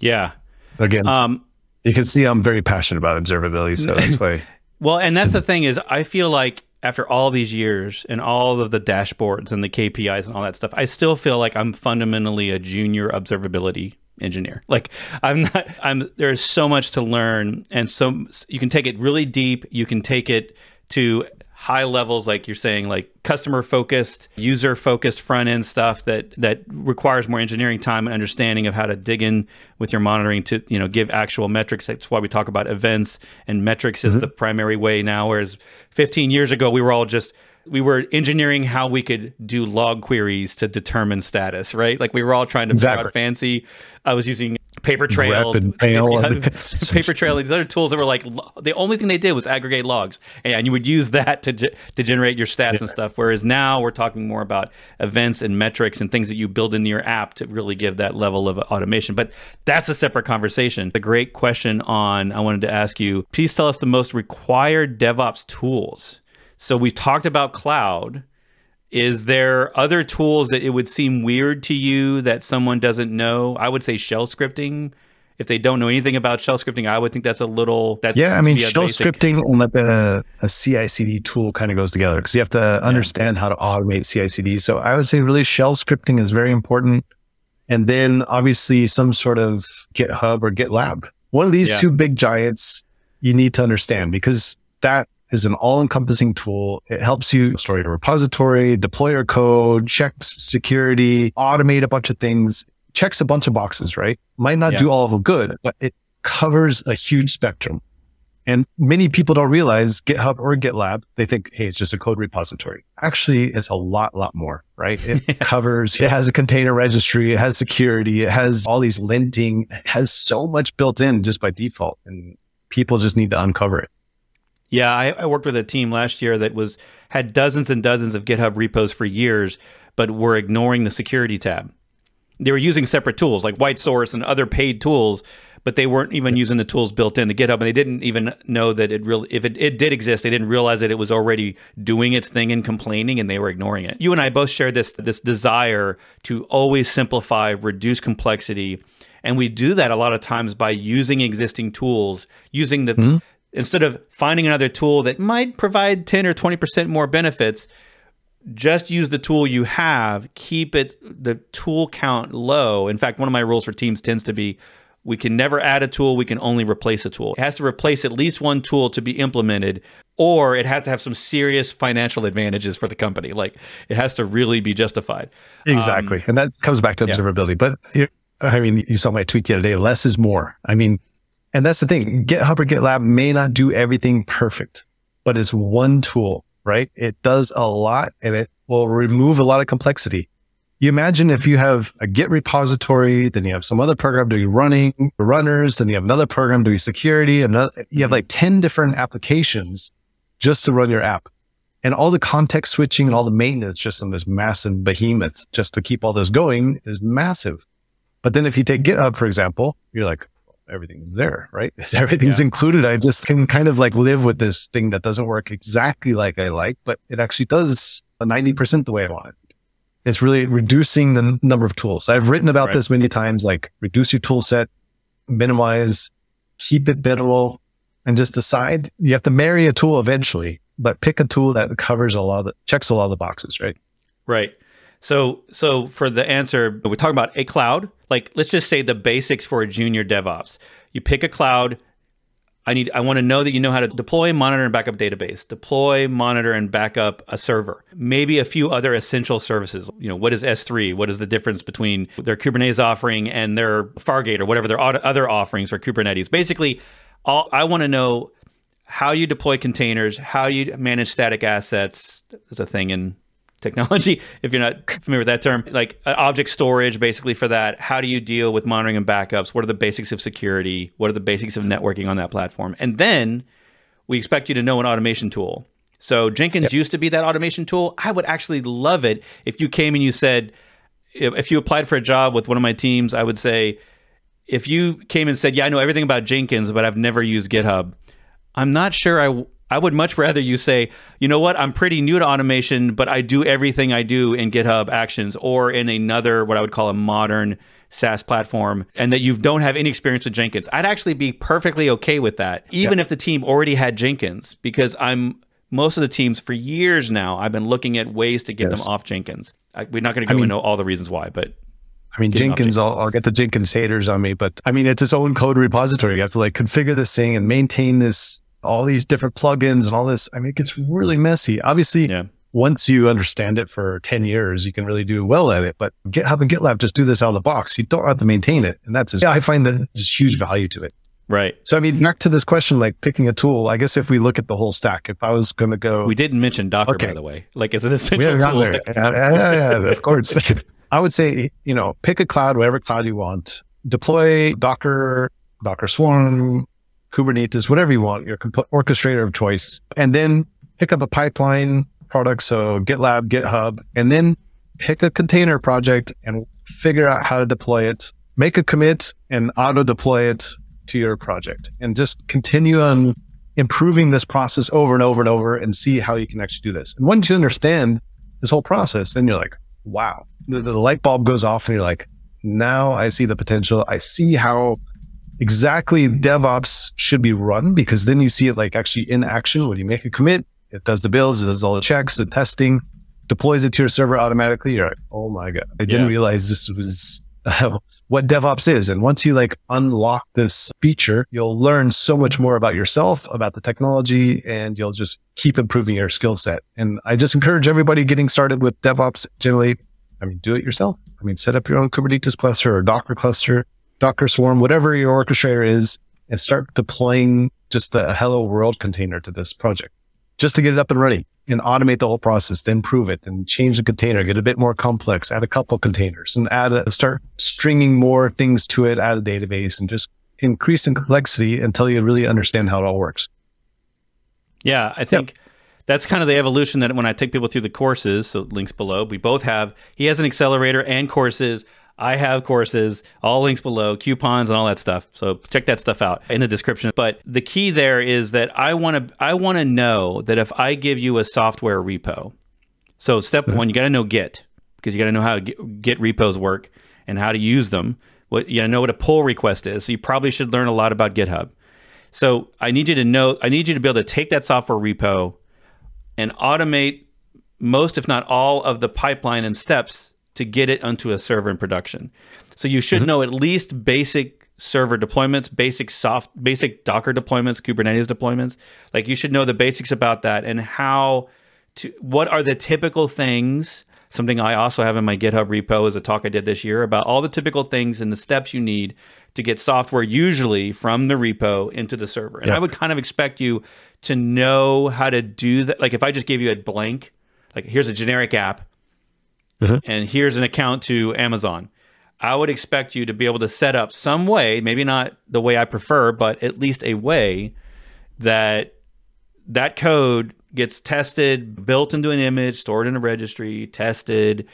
Yeah. Again, um, you can see I'm very passionate about observability. So that's why. [LAUGHS] well, and that's the thing is I feel like after all these years and all of the dashboards and the KPIs and all that stuff, I still feel like I'm fundamentally a junior observability engineer. Like I'm not I'm there's so much to learn and so you can take it really deep, you can take it to high levels like you're saying like customer focused user focused front end stuff that that requires more engineering time and understanding of how to dig in with your monitoring to you know give actual metrics that's why we talk about events and metrics mm-hmm. is the primary way now whereas 15 years ago we were all just we were engineering how we could do log queries to determine status, right? Like we were all trying to exactly. figure out fancy. I was using Papertrail, [LAUGHS] [LAUGHS] Papertrail, these other tools that were like the only thing they did was aggregate logs, and you would use that to to generate your stats yeah. and stuff. Whereas now we're talking more about events and metrics and things that you build into your app to really give that level of automation. But that's a separate conversation. A great question on I wanted to ask you. Please tell us the most required DevOps tools so we've talked about cloud. Is there other tools that it would seem weird to you that someone doesn't know? I would say shell scripting. If they don't know anything about shell scripting, I would think that's a little. That's yeah, I mean, shell basic. scripting and the a CI/CD tool kind of goes together because you have to understand yeah. how to automate CI/CD. So I would say really shell scripting is very important, and then obviously some sort of GitHub or GitLab. One of these yeah. two big giants you need to understand because that is an all encompassing tool. It helps you store your repository, deploy your code, check security, automate a bunch of things, checks a bunch of boxes, right? Might not yeah. do all of them good, but it covers a huge spectrum. And many people don't realize GitHub or GitLab, they think, hey, it's just a code repository. Actually, it's a lot, lot more, right? It [LAUGHS] covers, it has a container registry, it has security, it has all these linting, it has so much built in just by default. And people just need to uncover it. Yeah, I, I, worked with a team last year that was had dozens and dozens of GitHub repos for years, but were ignoring the security tab. They were using separate tools like WhiteSource and other paid tools, but they weren't even using the tools built in to GitHub, and they didn't even know that it really, if it, it did exist, they didn't realize that it was already doing its thing and complaining, and they were ignoring it. You and I both shared this this desire to always simplify, reduce complexity. And we do that a lot of times by using existing tools, using the mm-hmm instead of finding another tool that might provide 10 or 20% more benefits, just use the tool you have, keep it the tool count low. In fact, one of my rules for teams tends to be we can never add a tool, we can only replace a tool. It has to replace at least one tool to be implemented or it has to have some serious financial advantages for the company. Like it has to really be justified. Exactly. Um, and that comes back to observability. Yeah. But I mean, you saw my tweet the other day, less is more. I mean, and that's the thing. GitHub or GitLab may not do everything perfect, but it's one tool, right? It does a lot and it will remove a lot of complexity. You imagine if you have a Git repository, then you have some other program doing running runners, then you have another program doing security, another, you have like 10 different applications just to run your app. And all the context switching and all the maintenance just on this massive behemoth just to keep all this going is massive. But then if you take GitHub, for example, you're like, everything's there, right? [LAUGHS] [LAUGHS] Everything's yeah. included. I just can kind of like live with this thing that doesn't work exactly like I like, but it actually does 90% the way I want it. It's really reducing the number of tools. I've written about right. this many times, like reduce your tool set, minimize, keep it minimal, and just decide you have to marry a tool eventually, but pick a tool that covers a lot of the, checks a lot of the boxes, right? Right. So, so for the answer, we're talking about a cloud. Like, let's just say the basics for a junior DevOps. You pick a cloud. I need. I want to know that you know how to deploy, monitor, and backup database. Deploy, monitor, and backup a server. Maybe a few other essential services. You know, what is S3? What is the difference between their Kubernetes offering and their Fargate or whatever their other offerings for Kubernetes? Basically, all I want to know how you deploy containers, how you manage static assets. There's a thing in technology [LAUGHS] if you're not familiar with that term like uh, object storage basically for that. How do you deal with monitoring and backups? What are the basics of security? What are the basics of networking on that platform? And then we expect you to know an automation tool. So jenkins yep. used to be that automation tool. I would actually love it if you came and you said if you applied for a job with one of my teams i would say if you came and said yeah i know everything about jenkins but i've never used github i'm not sure i I would much rather you say, you know what, I'm pretty new to automation, but I do everything I do in GitHub Actions or in another, what I would call a modern SaaS platform, and that you don't have any experience with Jenkins. I'd actually be perfectly okay with that, even yeah. if the team already had Jenkins, because I'm most of the teams for years now, I've been looking at ways to get yes. them off Jenkins. I, we're not going to go I mean, into all the reasons why, but I mean, Jenkins, I'll, I'll, get the Jenkins haters on me, but I mean, it's its own code repository. You have to like configure this thing and maintain this all these different plugins and all this. I mean, it gets really messy. Obviously, yeah. once you understand it for 10 years, you can really do well at it. But GitHub and GitLab just do this out of the box. You don't have to maintain it. And that's, just, yeah, I find that there's huge value to it. Right. So, I mean, back to this question, like picking a tool, I guess if we look at the whole stack, if I was going to go. We didn't mention Docker, okay. by the way. Like, is it essential tool? There. yeah, yeah, yeah, of course. [LAUGHS] I would say, you know, pick a cloud, whatever cloud you want, deploy Docker, Docker Swarm, Kubernetes, whatever you want, your orchestrator of choice, and then pick up a pipeline product. So GitLab, GitHub, and then pick a container project and figure out how to deploy it, make a commit and auto deploy it to your project and just continue on improving this process over and over and over and see how you can actually do this. And once you understand this whole process, then you're like, wow, the, the light bulb goes off and you're like, now I see the potential. I see how exactly DevOps should be run because then you see it like actually in action when you make a commit, it does the builds, it does all the checks, the testing, deploys it to your server automatically. You're like, oh my God, I didn't yeah. realize this was uh, [LAUGHS] what DevOps is. And once you like unlock this feature, you'll learn so much more about yourself, about the technology, and you'll just keep improving your skill set. And I just encourage everybody getting started with DevOps generally. I mean, do it yourself. I mean, set up your own Kubernetes cluster or Docker cluster Docker Swarm, whatever your orchestrator is, and start deploying just a hello world container to this project just to get it up and running and automate the whole process, then improve it and change the container, get a bit more complex, add a couple containers and add a, start stringing more things to it, add a database and just increase in complexity until you really understand how it all works. Yeah, I think yep. that's kind of the evolution that when I take people through the courses, so links below, we both have, he has an accelerator and courses. I have courses, all links below, coupons and all that stuff. So check that stuff out in the description. But the key there is that I want to I want to know that if I give you a software repo. So step mm-hmm. 1, you got to know Git because you got to know how Git repos work and how to use them. What you got to know what a pull request is. So you probably should learn a lot about GitHub. So I need you to know I need you to be able to take that software repo and automate most if not all of the pipeline and steps to get it onto a server in production. So you should mm-hmm. know at least basic server deployments, basic soft, basic Docker deployments, Kubernetes deployments. Like you should know the basics about that and how to. What are the typical things? Something I also have in my GitHub repo is a talk I did this year about all the typical things and the steps you need to get software usually from the repo into the server. And I would kind of expect you to know how to do that. Like if I just gave you a blank, like here's a generic app, mm-hmm. and here's an account to Amazon. I would expect you to be able to set up some way, maybe not the way I prefer, but at least a way that that code gets tested, built into an image, stored in a registry, tested,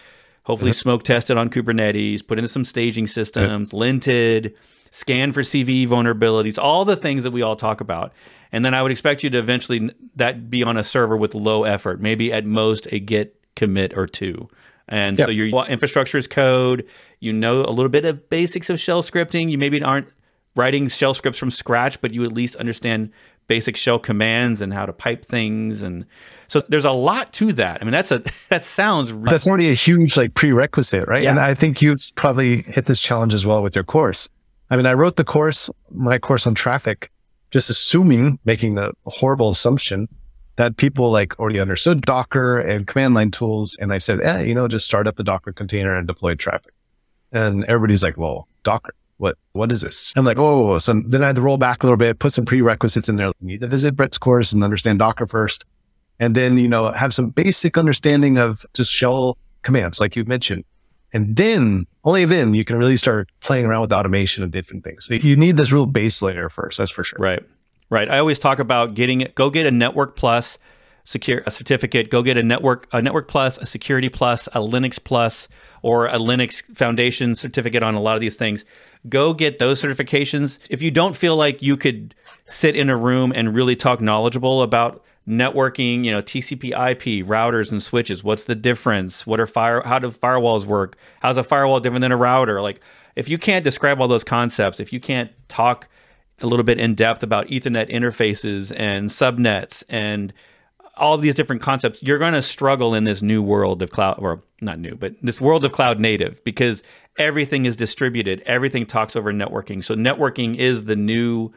hopefully smoke tested on Kubernetes, put into some staging systems, linted, scanned for CVE vulnerabilities, all the things that we all talk about. And then I would expect you to eventually that be on a server with low effort, maybe at most a git commit or two. And yep. so your infrastructure is code. You know a little bit of basics of shell scripting. You maybe aren't writing shell scripts from scratch, but you at least understand basic shell commands and how to pipe things and so there's a lot to that i mean that's a [LAUGHS] that sounds really- that's already a huge like prerequisite right yeah. and i think you've probably hit this challenge as well with your course i mean i wrote the course my course on Traefik, just assuming making the horrible assumption that people like already understood docker and command line tools and i said eh, you know just start up a docker container and deploy Traefik. and everybody's like well docker what what is this? I'm like, oh, so then I had to roll back a little bit, put some prerequisites in there. You need to visit Bret's course and understand Docker first. And then, you know, have some basic understanding of just shell commands, like you mentioned. And then only then you can really start playing around with automation and different things. So you need this real base layer first, that's for sure. Right. Right. I always talk about getting it, go get a network plus secure a certificate, go get a network a network plus, a security plus, a Linux plus, or a Linux Foundation certificate on a lot of these things. Go get those certifications. If you don't feel like you could sit in a room and really talk knowledgeable about networking, you know, TCP IP, routers and switches, what's the difference? What are fire how do firewalls work? How's a firewall different than a router? Like if you can't describe all those concepts, if you can't talk a little bit in depth about Ethernet interfaces and subnets and all these different concepts, you're going to struggle in this new world of cloud, or not new, but this world of cloud native because everything is distributed. Everything talks over networking. So networking is the new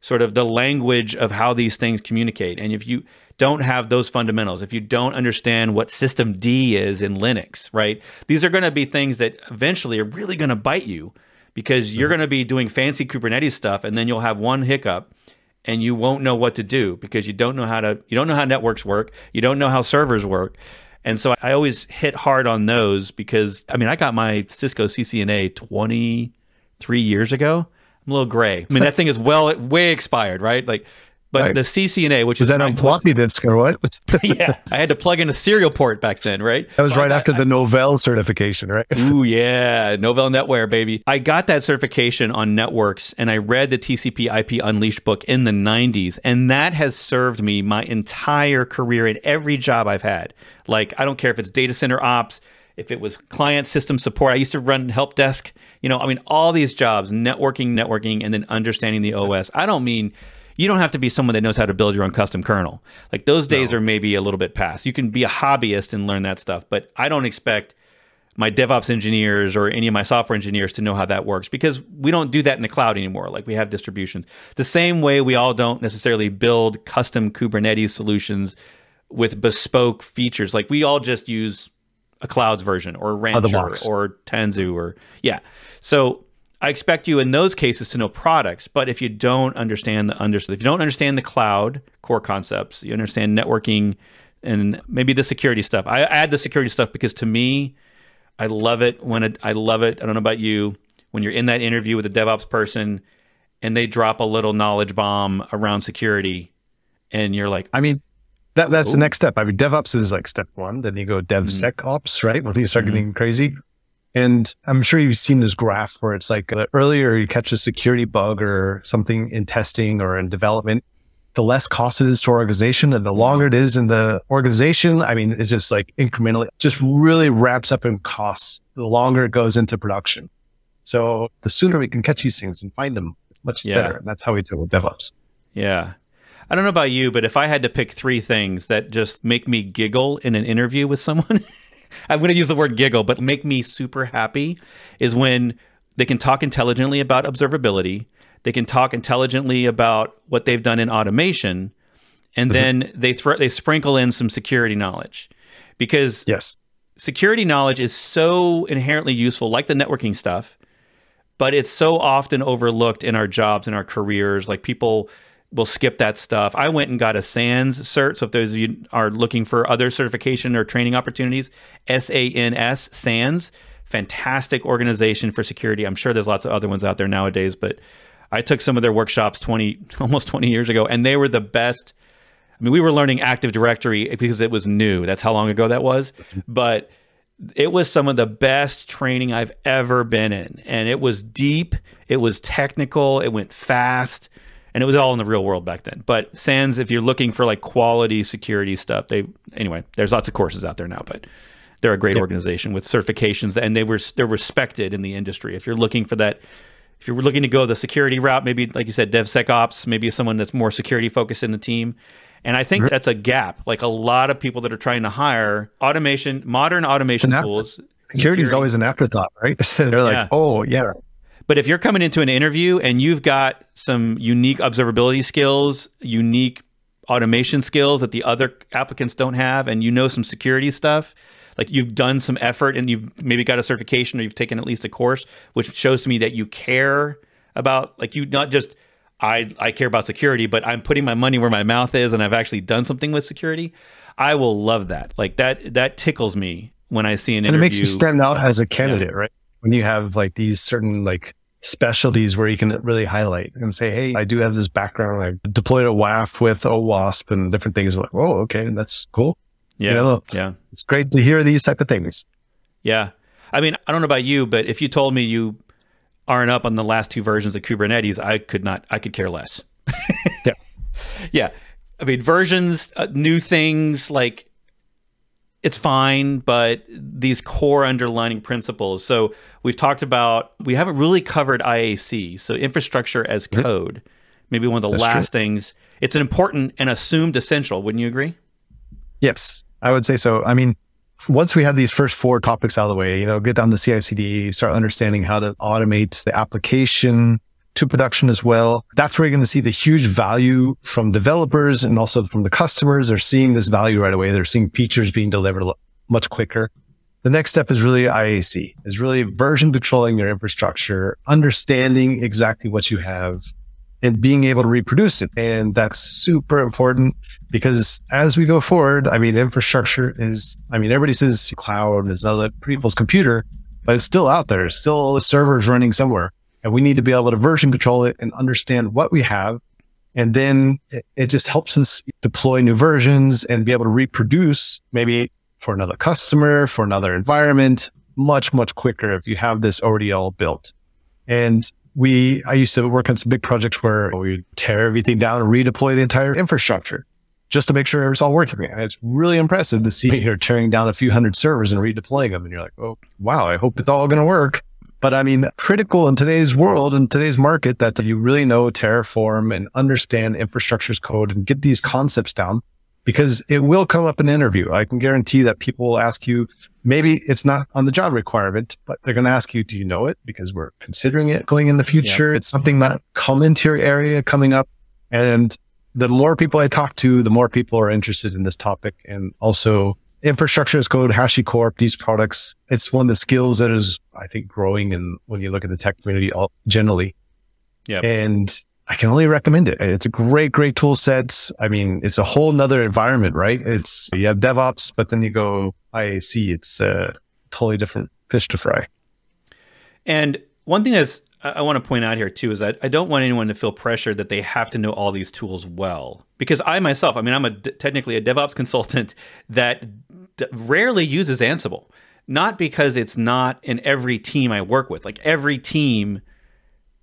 sort of the language of how these things communicate. And if you don't have those fundamentals, if you don't understand what systemd is in Linux, right? These are going to be things that eventually are really going to bite you because you're mm-hmm. going to be doing fancy Kubernetes stuff and then you'll have one hiccup and you won't know what to do because you don't know how to you don't know how networks work you don't know how servers work. And so i always hit hard on those because i mean i got my cisco ccna 23 years ago. I'm a little gray. I mean that thing is well way expired right? Like but right. the CCNA, which was is that on floppy disk or what? [LAUGHS] yeah, I had to plug in a serial port back then, right? That was right after the Novell certification, right? [LAUGHS] Ooh, yeah, Novell NetWare, baby. I got that certification on networks, and I read the TCP/IP Unleashed book in the '90s, and that has served me my entire career in every job I've had. Like, I don't care if it's data center ops, if it was client system support. I used to run help desk. You know, I mean, all these jobs, networking, networking, and then understanding the OS. I don't mean you don't have to be someone that knows how to build your own custom kernel. Like those days no. are maybe a little bit past. You can be a hobbyist and learn that stuff, but I don't expect my DevOps engineers or any of my software engineers to know how that works because we don't do that in the cloud anymore. Like we have distributions. The same way we all don't necessarily build custom Kubernetes solutions with bespoke features. Like we all just use a cloud's version or Rancher or Tanzu or yeah. So I expect you in those cases to know products, but if you don't understand the under, if you don't understand the cloud core concepts, you understand networking and maybe the security stuff. I add the security stuff because to me, I love it when it, I love it. I don't know about you when you're in that interview with a DevOps person and they drop a little knowledge bomb around security, and you're like, I mean, that, that's Ooh. the next step. I mean, DevOps is like step one. Then you go DevSecOps, mm-hmm. right? When you start mm-hmm. getting crazy. And I'm sure you've seen this graph where it's like the earlier you catch a security bug or something in testing or in development, the less cost it is to our organization and the mm-hmm. longer it is in the organization. I mean, it's just like incrementally, just really wraps up in costs the longer it goes into production. So the sooner we can catch these things and find them, much yeah. better. And that's how we do it with DevOps. Yeah. I don't know about you, but if I had to pick three things that just make me giggle in an interview with someone, [LAUGHS] [LAUGHS] I'm going to use the word giggle, but make me super happy is when they can talk intelligently about observability. They can talk intelligently about what they've done in automation, and mm-hmm. then they th- they sprinkle in some security knowledge, because yes, security knowledge is so inherently useful, like the networking stuff, but it's so often overlooked in our jobs and our careers. Like people will skip that stuff. I went and got a SANS cert. So if those of you are looking for other certification or training opportunities, S A N S, SANS, fantastic organization for security. I'm sure there's lots of other ones out there nowadays, but I took some of their workshops 20, [LAUGHS] almost 20 years ago, and they were the best. I mean, we were learning Active Directory because it was new. That's how long ago that was. But it was some of the best training I've ever been in. And it was deep, it was technical, it went fast, and it was all in the real world back then. But Sans, if you're looking for like quality security stuff, they anyway, there's lots of courses out there now, but they're a great yep. organization with certifications and they were they're respected in the industry. If you're looking for that if you're looking to go the security route, maybe like you said, DevSecOps, maybe someone that's more security focused in the team. And I think that's a gap. Like a lot of people that are trying to hire automation, modern automation tools. Security, is always an afterthought, right? [LAUGHS] They're like, yeah. oh yeah. But if you're coming into an interview and you've got some unique observability skills, unique automation skills that the other applicants don't have, and you know some security stuff, like you've done some effort and you've maybe got a certification or you've taken at least a course, which shows to me that you care about like you not just I I care about security, but I'm putting my money where my mouth is and I've actually done something with security. I will love that. Like that that tickles me when I see an interview. and interview. it makes you stand out as a candidate, yeah. right? When you have like these certain like specialties where you can really highlight and say, Hey, I do have this background. I deployed a WAF with OWASP and different things. Like, oh, okay. That's cool. Yeah. You know, yeah. It's great to hear these type of things. Yeah. I mean, I don't know about you, but if you told me you aren't up on the last two versions of Kubernetes, I could not, I could care less. yeah. [LAUGHS] Yeah. I mean, versions, uh, new things, like it's fine, but these core underlining principles. So we've talked about, we haven't really covered IAC. So infrastructure as mm-hmm. code, maybe one of the That's last true. things. It's an important and assumed essential. Wouldn't you agree? Yes, I would say so. I mean, once we have these first four topics out of the way, you know, get down to CI/CD, start understanding how to automate the application to production as well. That's where you're going to see the huge value from developers and also from the customers. They're seeing this value right away. They're seeing features being delivered much quicker. The next step is really IAC, is really version controlling your infrastructure, understanding exactly what you have, and being able to reproduce it. And that's super important because as we go forward, I mean, infrastructure is, I mean, everybody says cloud is other people's computer, but it's still out there. It's still servers running somewhere. And we need to be able to version control it and understand what we have. And then it, it just helps us deploy new versions and be able to reproduce maybe for another customer, for another environment, much, much quicker if you have this already all built. And we I used to work on some big projects where we tear everything down and redeploy the entire infrastructure just to make sure it's all working. And it's really impressive to see [LAUGHS] you're tearing down a few hundred servers and redeploying them. And you're like, oh, wow, I hope it's all going to work. But I mean, critical in today's world, in today's market, that you really know Terraform and understand infrastructure's code and get these concepts down because it will come up in an interview. I can guarantee that people will ask you, maybe it's not on the job requirement, but they're going to ask you, do you know it? Because we're considering it going in the future. Yeah. It's something that come into your area coming up. And the more people I talk to, the more people are interested in this topic. And also infrastructure as code, HashiCorp, these products. It's one of the skills that is, I think, growing. And when you look at the tech community generally. Yeah. And I can only recommend it. It's a great, great tool set. I mean, it's a whole nother environment, right? It's, you have DevOps, but then you go IAC. It's a totally different fish to fry. And one thing is, I want to point out here too is that I don't want anyone to feel pressure that they have to know all these tools well. Because I myself, I mean, I'm a technically a DevOps consultant [LAUGHS] that d- rarely uses Ansible. Not because it's not in every team I work with. Like every team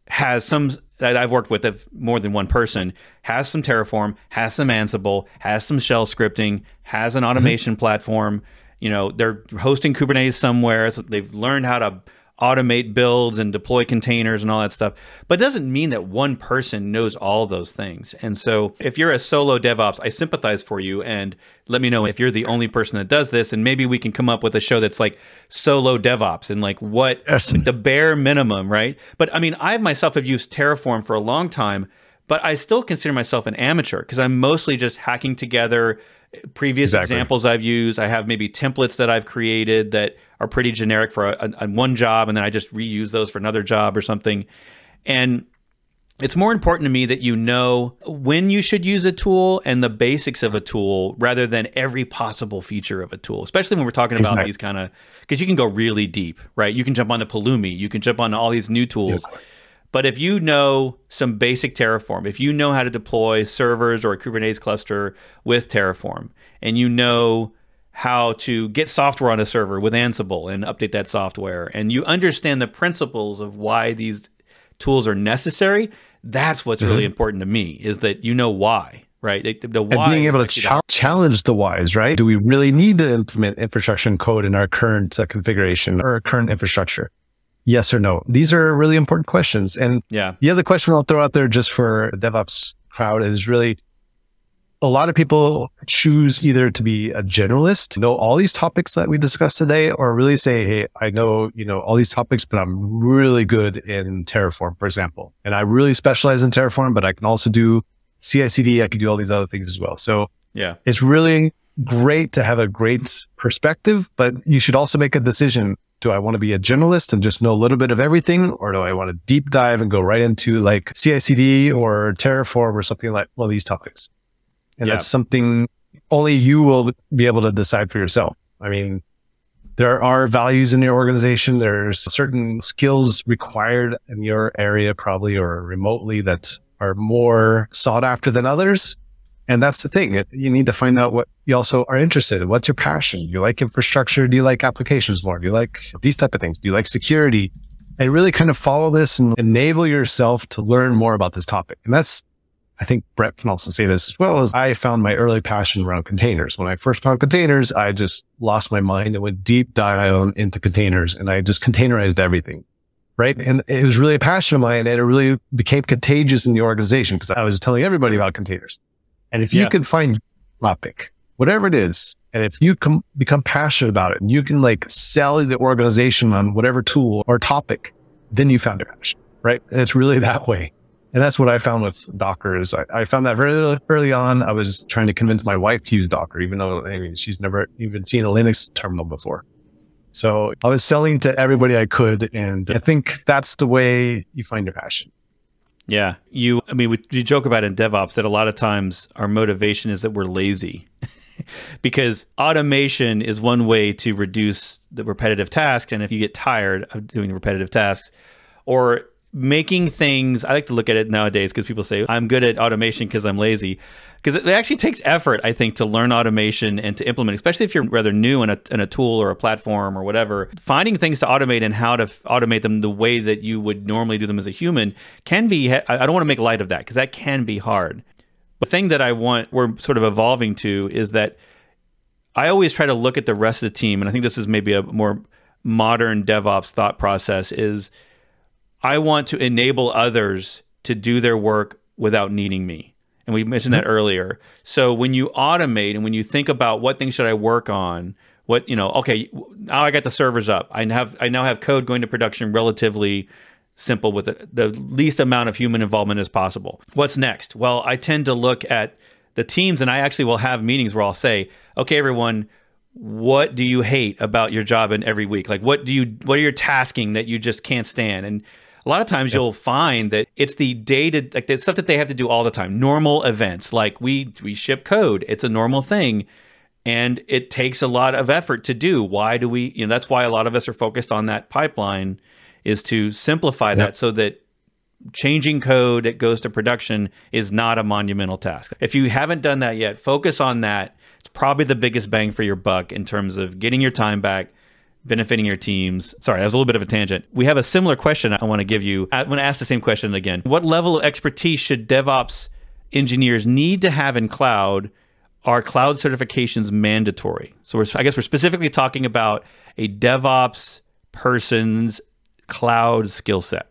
has some that I've worked with of more than one person has some Terraform, has some Ansible, has some shell scripting, has an mm-hmm. automation mm-hmm. platform. You know, they're hosting Kubernetes somewhere. So they've learned how to automate builds and deploy containers and all that stuff. But it doesn't mean that one person knows all those things. And so if you're a solo DevOps, I sympathize for you and let me know if you're the only person that does this and maybe we can come up with a show that's like solo DevOps and like what yes. like the bare minimum, right? But I mean, I myself have used Terraform for a long time, but I still consider myself an amateur because I'm mostly just hacking together previous exactly. examples I've used. I have maybe templates that I've created that are pretty generic for a, a, one job, and then I just reuse those for another job or something. And it's more important to me that you know when you should use a tool and the basics of a tool rather than every possible feature of a tool, especially when we're talking about exactly. these kind of because you can go really deep, right? You can jump onto Pulumi, you can jump onto all these new tools. Yes. But if you know some basic Terraform, if you know how to deploy servers or a Kubernetes cluster with Terraform, and you know how to get software on a server with Ansible and update that software, and you understand the principles of why these tools are necessary, that's what's mm-hmm. really important to me is that you know why right? The, the why and being able to ch- challenge the whys, right? Do we really need to implement infrastructure and code in our current uh, configuration or our current infrastructure? Yes or no? These are really important questions. And yeah, the other question I'll throw out there just for DevOps crowd is really a lot of people choose either to be a generalist, know all these topics that we discussed today, or really say, Hey, I know, you know, all these topics, but I'm really good in Terraform, for example. And I really specialize in Terraform, but I can also do CI CD, I can do all these other things as well. So yeah, it's really great to have a great perspective, but you should also make a decision. Do I want to be a generalist and just know a little bit of everything? Or do I want to deep dive and go right into like CI CD or Terraform or something like one of these topics? And yeah. that's something only you will be able to decide for yourself. I mean, there are values in your organization. There's certain skills required in your area, probably or remotely that are more sought after than others. And that's the thing. You need to find out what you also are interested in. What's your passion? You like infrastructure? Do you like applications more? Do you like these type of things? Do you like security? And really kind of follow this and enable yourself to learn more about this topic. And that's, I think Bret can also say this as well as I found my early passion around containers. When I first found containers, I just lost my mind and went deep dive into containers and I just containerized everything right? And it was really a passion of mine and it really became contagious in the organization because I was telling everybody about containers. And if you can find topic, whatever it is, and if you can become passionate about it and you can like sell the organization on whatever tool or topic, then you found your passion, right? And it's really [LAUGHS] that way. And that's what I found with Docker is I, I, found that very early on. I was trying to convince my wife to use Docker, even though I mean, she's never even seen a Linux terminal before. So I was selling to everybody I could. And I think that's the way you find your passion. Yeah. You, I mean, we, joke about in DevOps that a lot of times our motivation is that we're lazy. [LAUGHS] because automation is one way to reduce the repetitive tasks. And if you get tired of doing repetitive tasks, or making things i like to look at it nowadays because people say i'm good at automation because i'm lazy. Because it actually takes effort i think to learn automation and to implement especially if you're rather new in a, in a tool or a platform or whatever. Finding things to automate and how to automate them the way that you would normally do them as a human can be i don't want to make light of that because that can be hard. But the thing that i want we're sort of evolving to is that i always try to look at the rest of the team and i think this is maybe a more modern devops thought process is I want to enable others to do their work without needing me. And we mentioned that mm-hmm. earlier. So when you automate and when you think about what things should I work on, what you know, okay, now I got the servers up. I have I now have code going to production relatively simple with the, the least amount of human involvement as possible. What's next? Well, I tend to look at the teams and I actually will have meetings where I'll say, okay, everyone, what do you hate about your job in every week? Like what do you what are your tasking that you just can't stand? And a lot of times yep. you'll find that it's the data like the stuff that they have to do all the time. Normal events like we we ship code. It's a normal thing and it takes a lot of effort to do. Why do we you know that's why a lot of us are focused on that pipeline is to simplify yep. that so that changing code that goes to production is not a monumental task. If you haven't done that yet focus on that. It's probably the biggest bang for your buck in terms of getting your time back benefiting your teams. Sorry, that was a little bit of a tangent. We have a similar question I want to give you. I want to ask the same question again. What level of expertise should DevOps engineers need to have in cloud? Are cloud certifications mandatory? So I guess we're specifically talking about a DevOps person's cloud skill set.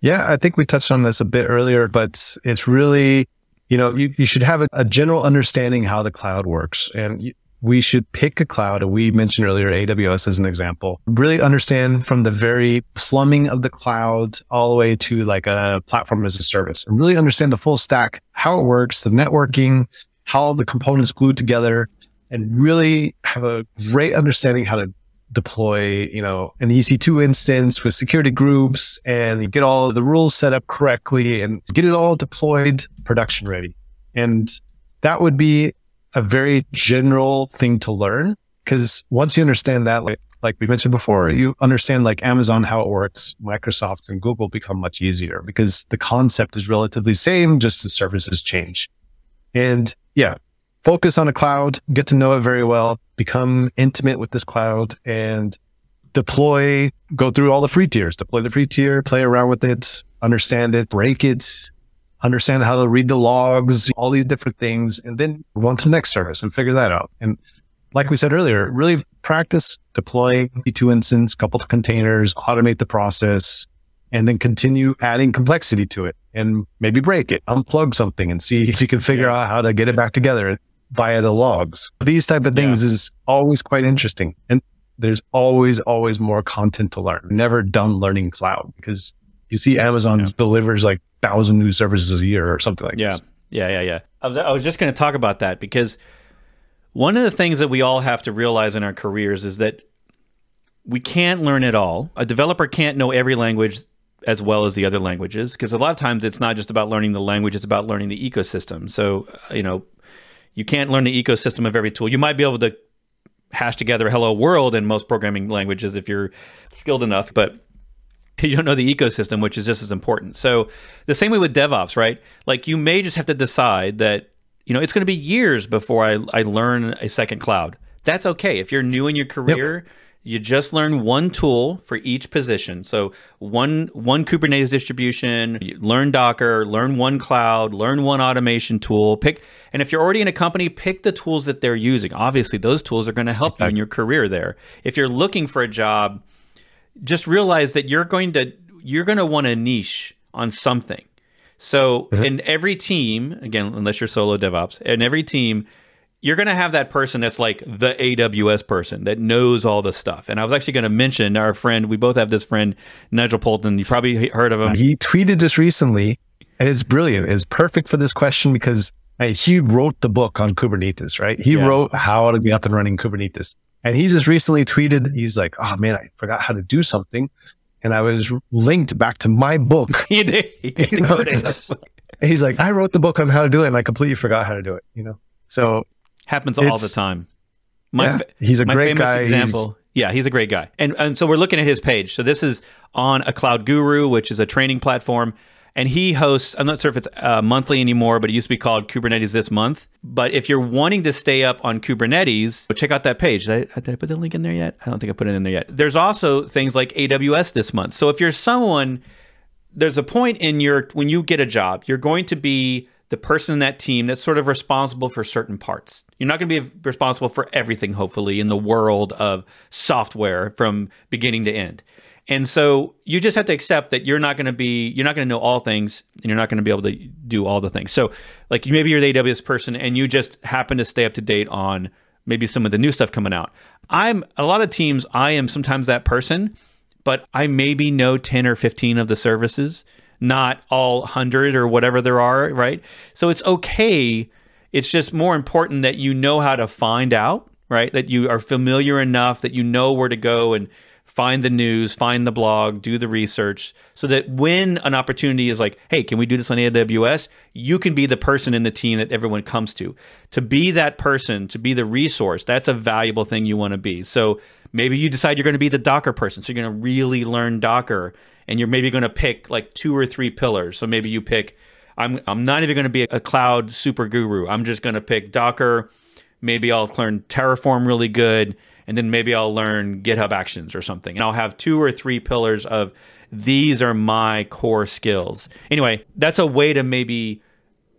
Yeah, I think we touched on this a bit earlier, but it's really, you know, you, you should have a, a general understanding how the cloud works. And you, we should pick a cloud. We mentioned earlier AWS as an example. Really understand from the very plumbing of the cloud all the way to like a platform as a service and really understand the full stack, how it works, the networking, how the components glued together and really have a great understanding how to deploy, you know, an EC2 instance with security groups and get all the rules set up correctly and get it all deployed production ready. And that would be a very general thing to learn. Because once you understand that, like, like we mentioned before, you understand like Amazon, how it works, Microsoft and Google become much easier because the concept is relatively same, just the services change. And yeah, focus on a cloud, get to know it very well, become intimate with this cloud and deploy, go through all the free tiers, deploy the free tier, play around with it, understand it, break it, understand how to read the logs, all these different things, and then move on to the next service and figure that out. And like we said earlier, really practice deploying EC2 instance, couple of containers, automate the process, and then continue adding complexity to it and maybe break it, unplug something and see if you can figure yeah. out how to get it back together via the logs. These type of things yeah. is always quite interesting. And there's always, always more content to learn. Never done learning cloud because you see Amazon yeah. delivers like thousand new services a year or something like yeah. this. Yeah. Yeah. Yeah. I was, I was just going to talk about that because one of the things that we all have to realize in our careers is that we can't learn it all. A developer can't know every language as well as the other languages because a lot of times it's not just about learning the language, it's about learning the ecosystem. So, uh, you know, you can't learn the ecosystem of every tool. You might be able to hash together hello world in most programming languages if you're skilled enough, but [LAUGHS] you don't know the ecosystem, which is just as important. So the same way with DevOps, right? Like you may just have to decide that, you know, it's going to be years before I, I learn a second cloud. That's okay. If you're new in your career, yep. You just learn one tool for each position. So one one Kubernetes distribution, learn Docker, learn one cloud, learn one automation tool. Pick and if you're already in a company, pick the tools that they're using. Obviously, those tools are going to help exactly. you in your career there. If you're looking for a job, just realize that you're going to you're going to want a niche on something. So mm-hmm. in every team, again, unless you're solo DevOps, in every team, you're going to have that person that's like the AWS person that knows all the stuff. And I was actually going to mention our friend, we both have this friend, Nigel Poulton. You probably heard of him. He tweeted this recently, and it's brilliant. It's perfect for this question because he wrote the book on Kubernetes, right? He yeah. wrote how to be up and running Kubernetes. And he just recently tweeted, he's like, oh man, I forgot how to do something. And I was linked back to my book. [LAUGHS] he did. [LAUGHS] you know, [LAUGHS] he's like, I wrote the book on how to do it and I completely forgot how to do it, you know? So Happens all the time. My, yeah, he's a great guy. Example. He's... Yeah, he's a great guy. And and so we're looking at his page. So this is on a Cloud Guru, which is a training platform. And he hosts, I'm not sure if it's uh, monthly anymore, but it used to be called Kubernetes This Month. But if you're wanting to stay up on Kubernetes, check out that page. Did I, did I put the link in there yet? I don't think I put it in there yet. There's also things like AWS This Month. So if you're someone, there's a point in your, when you get a job, you're going to be the person in that team that's sort of responsible for certain parts. You're not going to be responsible for everything, hopefully, in the world of software from beginning to end. And so you just have to accept that you're not going to be, you're not going to know all things and you're not going to be able to do all the things. So, like, maybe you're the AWS person and you just happen to stay up to date on maybe some of the new stuff coming out. I'm a lot of teams, I am sometimes that person, but I maybe know 10 or 15 of the services not all 100 or whatever there are, right? So it's okay. It's just more important that you know how to find out, right? That you are familiar enough that you know where to go and find the news, find the blog, do the research so that when an opportunity is like, hey, can we do this on AWS? You can be the person in the team that everyone comes to. To be that person, to be the resource, that's a valuable thing you want to be. So maybe you decide you're going to be the Docker person. So you're going to really learn Docker and you're maybe going to pick like two or three pillars. So maybe you pick I'm I'm not even going to be a cloud super guru. I'm just going to pick Docker. Maybe I'll learn Terraform really good and then maybe I'll learn GitHub Actions or something. And I'll have two or three pillars of these are my core skills. Anyway, that's a way to maybe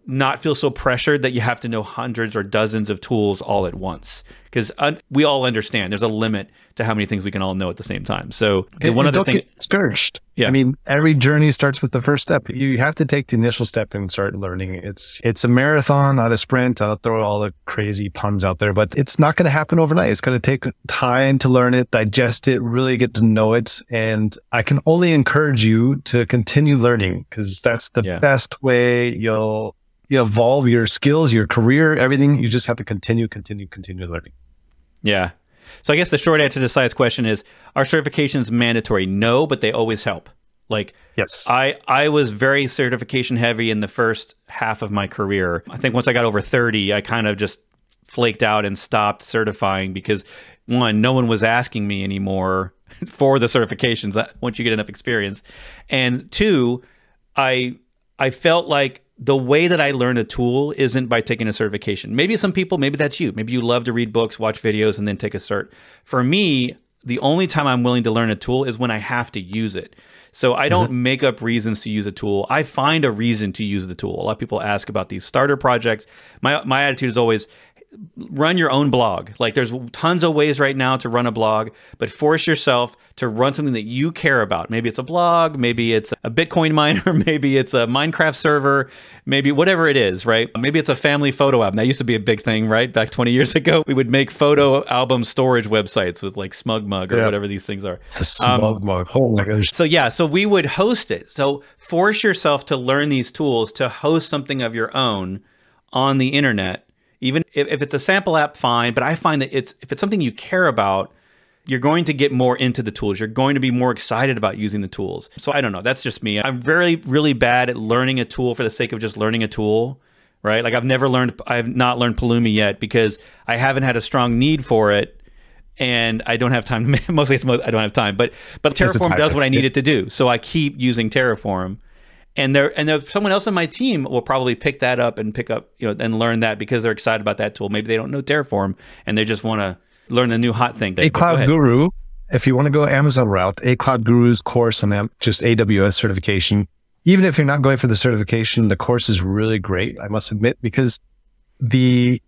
not feel so pressured that you have to know hundreds or dozens of tools all at once because un- we all understand there's a limit to how many things we can all know at the same time. So the and, one and other thing, get discouraged. Yeah, I mean, every journey starts with the first step. You have to take the initial step and start learning. It's it's a marathon, not a sprint. I'll throw all the crazy puns out there, but it's not going to happen overnight. It's going to take time to learn it, digest it, really get to know it. And I can only encourage you to continue learning because that's the yeah. best way you'll you evolve your skills, your career, everything. You just have to continue, continue, continue learning. Yeah. So I guess the short answer to Si's question is: Are certifications mandatory? No, but they always help. Like yes, I I was very certification heavy in the first half of my career. I think once I got over thirty, I kind of just flaked out and stopped certifying because one, no one was asking me anymore [LAUGHS] for the certifications uh, once you get enough experience. And two, I I felt like the way that I learn a tool isn't by taking a certification. Maybe some people, maybe that's you. Maybe you love to read books, watch videos, and then take a cert. For me, the only time I'm willing to learn a tool is when I have to use it. So I don't mm-hmm. make up reasons to use a tool. I find a reason to use the tool. A lot of people ask about these starter projects. My my attitude is always, run your own blog. Like there's tons of ways right now to run a blog, but force yourself to run something that you care about. Maybe it's a blog, maybe it's a Bitcoin [LAUGHS] miner, maybe it's a Minecraft server, maybe whatever it is, right? Maybe it's a family photo album. That used to be a big thing, right? Back 20 years [LAUGHS] ago, we would make photo album storage websites with like SmugMug or yeah. whatever these things are. The SmugMug. Um, oh my gosh. So yeah, so we would host it. So force yourself to learn these tools to host something of your own on the internet even if, if it's a sample app, fine. But I find that it's if it's something you care about, you're going to get more into the tools. You're going to be more excited about using the tools. So I don't know. That's just me. I'm very, really bad at learning a tool for the sake of just learning a tool, right? Like I've never learned, I've not learned Pulumi yet because I haven't had a strong need for it. And I don't have time. [LAUGHS] Mostly, it's most, I don't have time. But but Terraform does what I need it to do. [LAUGHS] So I keep using Terraform and there and there's someone else on my team will probably pick that up and pick up you know and learn that because they're excited about that tool. Maybe they don't know Terraform and they just want to learn a new hot thing. A Cloud Guru, if you want to go Amazon route, a Cloud Guru's course on just AWS certification. Even if you're not going for the certification, the course is really great. I must admit because the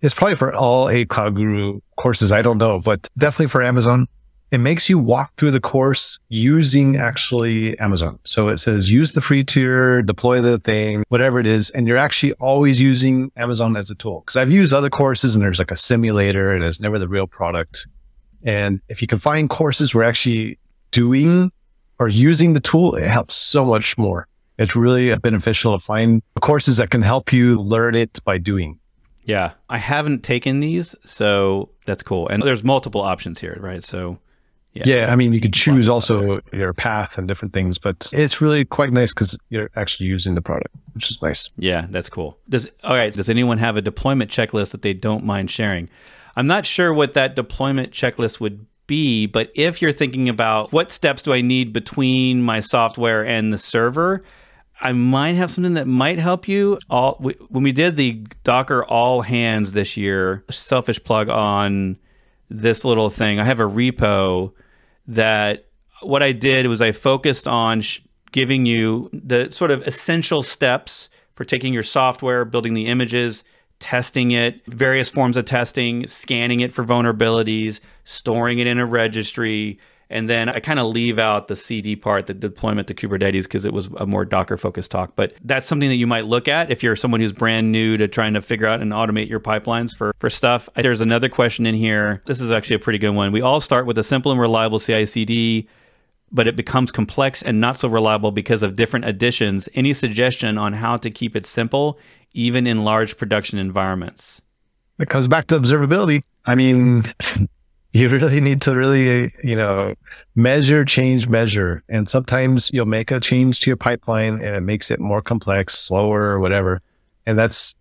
it's probably for all a Cloud Guru courses. I don't know, but definitely for Amazon it makes you walk through the course using actually Amazon. So it says use the free tier, deploy the thing, whatever it is. And you're actually always using Amazon as a tool. Cause I've used other courses and there's like a simulator and it's never the real product. And if you can find courses where actually doing or using the tool, it helps so much more. It's really beneficial to find courses that can help you learn it by doing. Yeah, I haven't taken these, so that's cool. And there's multiple options here, right? So yeah. yeah, I mean, you could choose also your path and different things, but it's really quite nice because you're actually using the product, which is nice. Yeah, that's cool. Does all right? Does anyone have a deployment checklist that they don't mind sharing? I'm not sure what that deployment checklist would be, but if you're thinking about what steps do I need between my software and the server, I might have something that might help you. All we, when we did the Docker all hands this year, selfish plug on this little thing. I have a repo that what I did was I focused on sh- giving you the sort of essential steps for taking your software, building the images, testing it, various forms of testing, scanning it for vulnerabilities, storing it in a registry, and then I kind of leave out the CD part, the deployment to Kubernetes, because it was a more Docker focused talk. But that's something that you might look at if you're someone who's brand new to trying to figure out and automate your pipelines for, for stuff. There's another question in here. This is actually a pretty good one. We all start with a simple and reliable CI CD but it becomes complex and not so reliable because of different additions. Any suggestion on how to keep it simple, even in large production environments? It comes back to observability. I mean, you really need to really, you know, measure, change, measure. And sometimes you'll make a change to your pipeline and it makes it more complex, slower, or whatever. And that's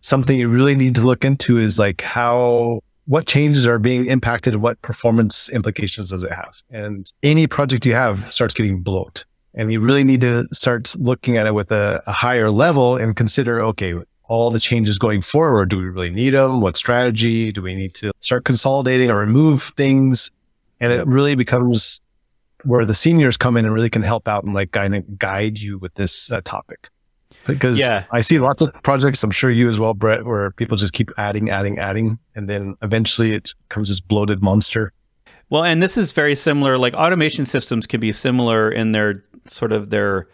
something you really need to look into is like how, what changes are being impacted what performance implications does it have? And any project you have starts getting bloat. And you really need to start looking at it with a, a higher level and consider, okay, all the changes going forward. Do we really need them? What strategy? Do we need to start consolidating or remove things? And it really becomes where the seniors come in and really can help out and like guide, guide you with this uh, topic. Because yeah. I see lots of projects, I'm sure you as well, Bret, where people just keep adding, adding, adding. And then eventually it comes this bloated monster. Well, and this is very similar. Like automation systems can be similar in their sort of their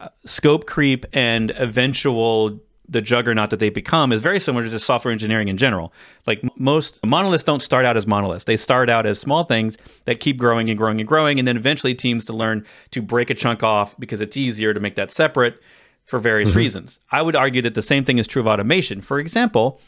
uh, scope creep and eventual the juggernaut that they become is very similar to just software engineering in general. Like most monoliths don't start out as monoliths. They start out as small things that keep growing and growing and growing. And then eventually teams to learn to break a chunk off because it's easier to make that separate for various mm-hmm. reasons. I would argue that the same thing is true of automation. For example,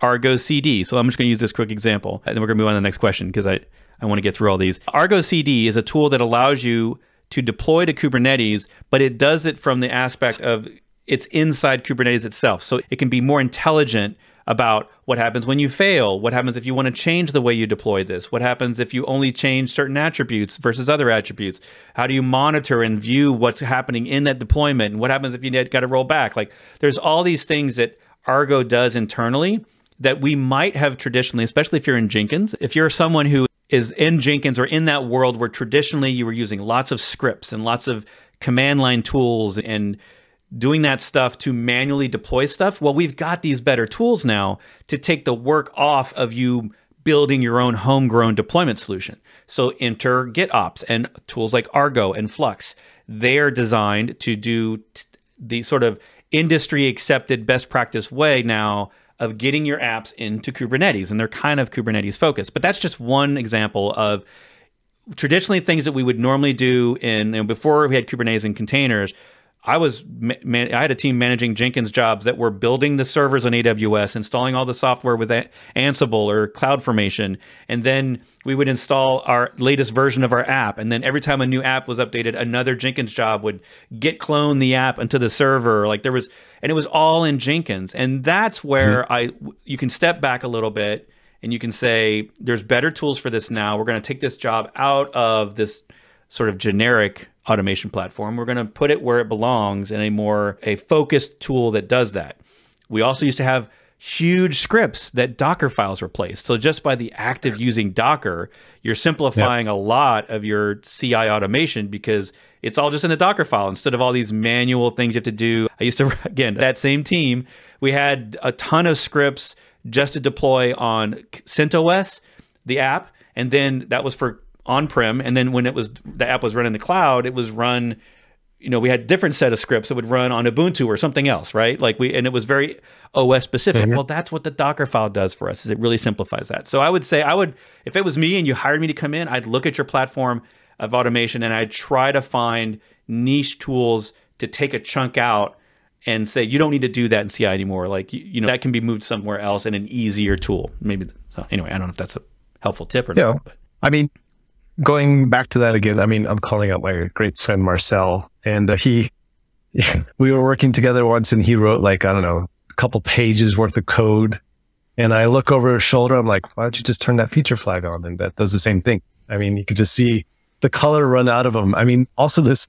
Argo CD. So I'm just going to use this quick example. And then we're going to move on to the next question because I, I want to get through all these. Argo CD is a tool that allows you to deploy to Kubernetes, but it does it from the aspect of it's inside Kubernetes itself. So it can be more intelligent about what happens when you fail, what happens if you want to change the way you deploy this, what happens if you only change certain attributes versus other attributes, how do you monitor and view what's happening in that deployment, and what happens if you got to roll back. Like there's all these things that Argo does internally that we might have traditionally, especially if you're in Jenkins, if you're someone who is in Jenkins or in that world where traditionally you were using lots of scripts and lots of command line tools and doing that stuff to manually deploy stuff. Well, we've got these better tools now to take the work off of you building your own homegrown deployment solution. So enter GitOps and tools like Argo and Flux. They are designed to do t- the sort of industry accepted best practice way now of getting your apps into Kubernetes. And they're kind of Kubernetes focused. But that's just one example of traditionally things that we would normally do in you know, before we had Kubernetes and containers I was man, I had a team managing Jenkins jobs that were building the servers on AWS, installing all the software with Ansible or CloudFormation, and then we would install our latest version of our app. And then every time a new app was updated, another Jenkins job would get clone the app into the server. Like there was, and it was all in Jenkins. And that's where mm-hmm. I you can step back a little bit and you can say, there's better tools for this now. We're going to take this job out of this sort of generic automation platform. We're going to put it where it belongs in a more a focused tool that does that. We also used to have huge scripts that Docker files replaced. So just by the act of using Docker, you're simplifying yep. a lot of your CI automation because it's all just in the Docker file instead of all these manual things you have to do. I used to [LAUGHS] again that same team, we had a ton of scripts just to deploy on CentOS, the app, and then that was for on-prem and then when it was the app was run in the cloud it was run you know we had different set of scripts that would run on ubuntu or something else right like we and it was very os specific mm-hmm. well that's what the docker file does for us is it really simplifies that so i would say i would if it was me and you hired me to come in i'd look at your platform of automation and i'd try to find niche tools to take a chunk out and say you don't need to do that in ci anymore like you, you know that can be moved somewhere else in an easier tool maybe so anyway i don't know if that's a helpful tip or yeah. not but. i mean going back to that again, I mean, I'm calling out my great friend Marcel, and uh, he, [LAUGHS] we were working together once, and he wrote like I don't know, a couple pages worth of code, and I look over his shoulder, I'm like, why don't you just turn that feature flag on? And that does the same thing. I mean, you could just see the color run out of him. I mean, also this,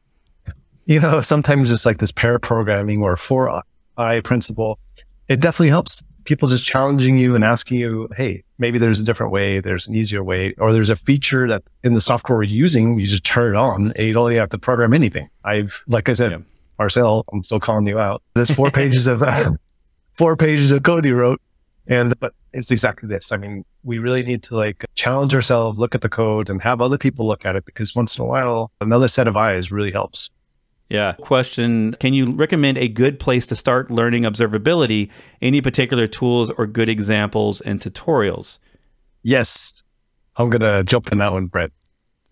you know, sometimes just like this pair programming or four eye principle, it definitely helps people just challenging you and asking you, hey, maybe there's a different way, there's an easier way, or there's a feature that in the software we're using, you just turn it on and you don't have to program anything. I've, like I said, yeah. Marcel, I'm still calling you out. There's four pages of uh, [LAUGHS] four pages of code you wrote. And, but it's exactly this. I mean, we really need to like challenge ourselves, look at the code and have other people look at it because once in a while, another set of eyes really helps. Yeah. Question Can you recommend a good place to start learning observability? Any particular tools or good examples and tutorials? Yes. I'm going to jump in that one, Bret.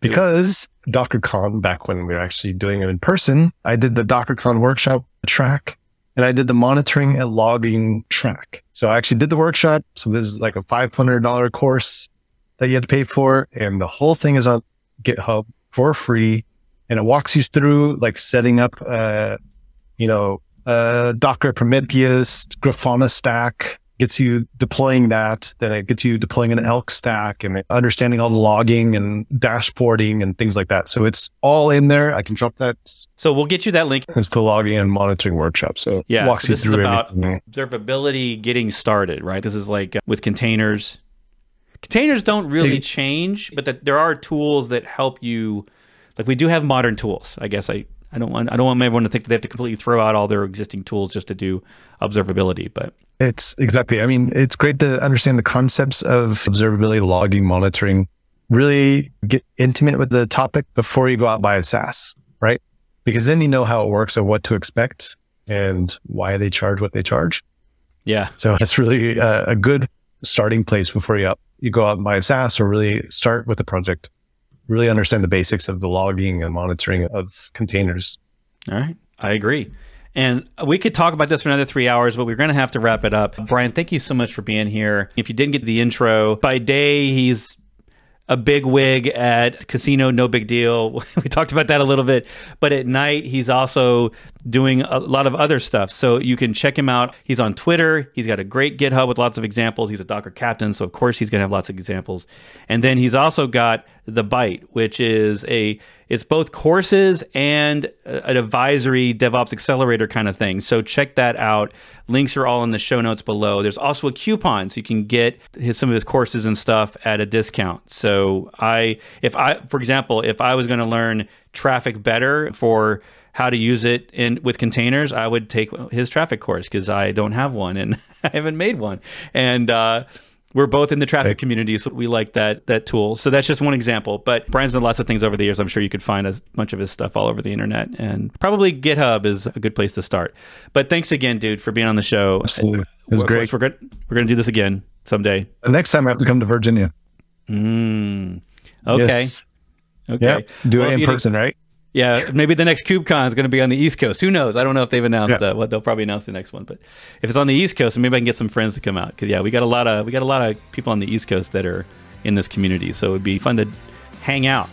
Because DockerCon, back when we were actually doing it in person, I did the DockerCon workshop track and I did the monitoring and logging track. So I actually did the workshop. So this is like a $500 course that you had to pay for. And the whole thing is on GitHub for free and it walks you through like setting up, uh, you know, uh, Docker Prometheus, Grafana stack, gets you deploying that. Then it gets you deploying an Elk stack and understanding all the logging and dashboarding and things like that. So it's all in there. I can drop that. So we'll get you that link. It's the logging and monitoring workshop. So yeah, walks so you through is about everything. observability getting started, right? This is like uh, with containers. Containers don't really change, but the, there are tools that help you like we do have modern tools. I guess I, I don't want I don't want everyone to think that they have to completely throw out all their existing tools just to do observability. But it's exactly. I mean, it's great to understand the concepts of observability, logging, monitoring. Really get intimate with the topic before you go out buy a SaaS, right? Because then you know how it works and what to expect and why they charge what they charge. Yeah. So it's really a, a good starting place before you up, you go out and buy a SaaS or really start with the project really understand the basics of the logging and monitoring of containers. All right. I agree. And we could talk about this for another three hours, but we're going to have to wrap it up. Brian, thank you so much for being here. If you didn't get the intro, by day, he's a big wig at casino, no big deal. [LAUGHS] we talked about that a little bit. But at night, he's also doing a lot of other stuff. So you can check him out. He's on Twitter. He's got a great GitHub with lots of examples. He's a Docker captain, so of course he's going to have lots of examples. And then he's also got the Byte, which is a it's both courses and an advisory DevOps accelerator kind of thing. So check that out. Links are all in the show notes below. There's also a coupon so you can get his, some of his courses and stuff at a discount. So I, if I, for example, if I was going to learn Traefik better for how to use it in with containers, I would take his Traefik course because I don't have one and [LAUGHS] I haven't made one. And uh, we're both in the Traefik community, so we like that that tool. So that's just one example. But Brian's done lots of things over the years. I'm sure you could find a bunch of his stuff all over the internet, and probably GitHub is a good place to start. But thanks again, dude, for being on the show. Absolutely, it was great. We're good. We're going to do this again someday. The next time I have to come to Virginia. Mm. Okay. Yes. Okay. Yep. Do well, it in person, right? Yeah, maybe the next KubeCon is going to be on the East Coast. Who knows? I don't know if they've announced yeah. uh, what they'll probably announce the next one. But if it's on the East Coast, maybe I can get some friends to come out because yeah, we got a lot of we got a lot of people on the East Coast that are in this community, so it'd be fun to hang out.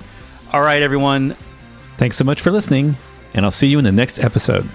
All right, everyone. Thanks so much for listening, and I'll see you in the next episode.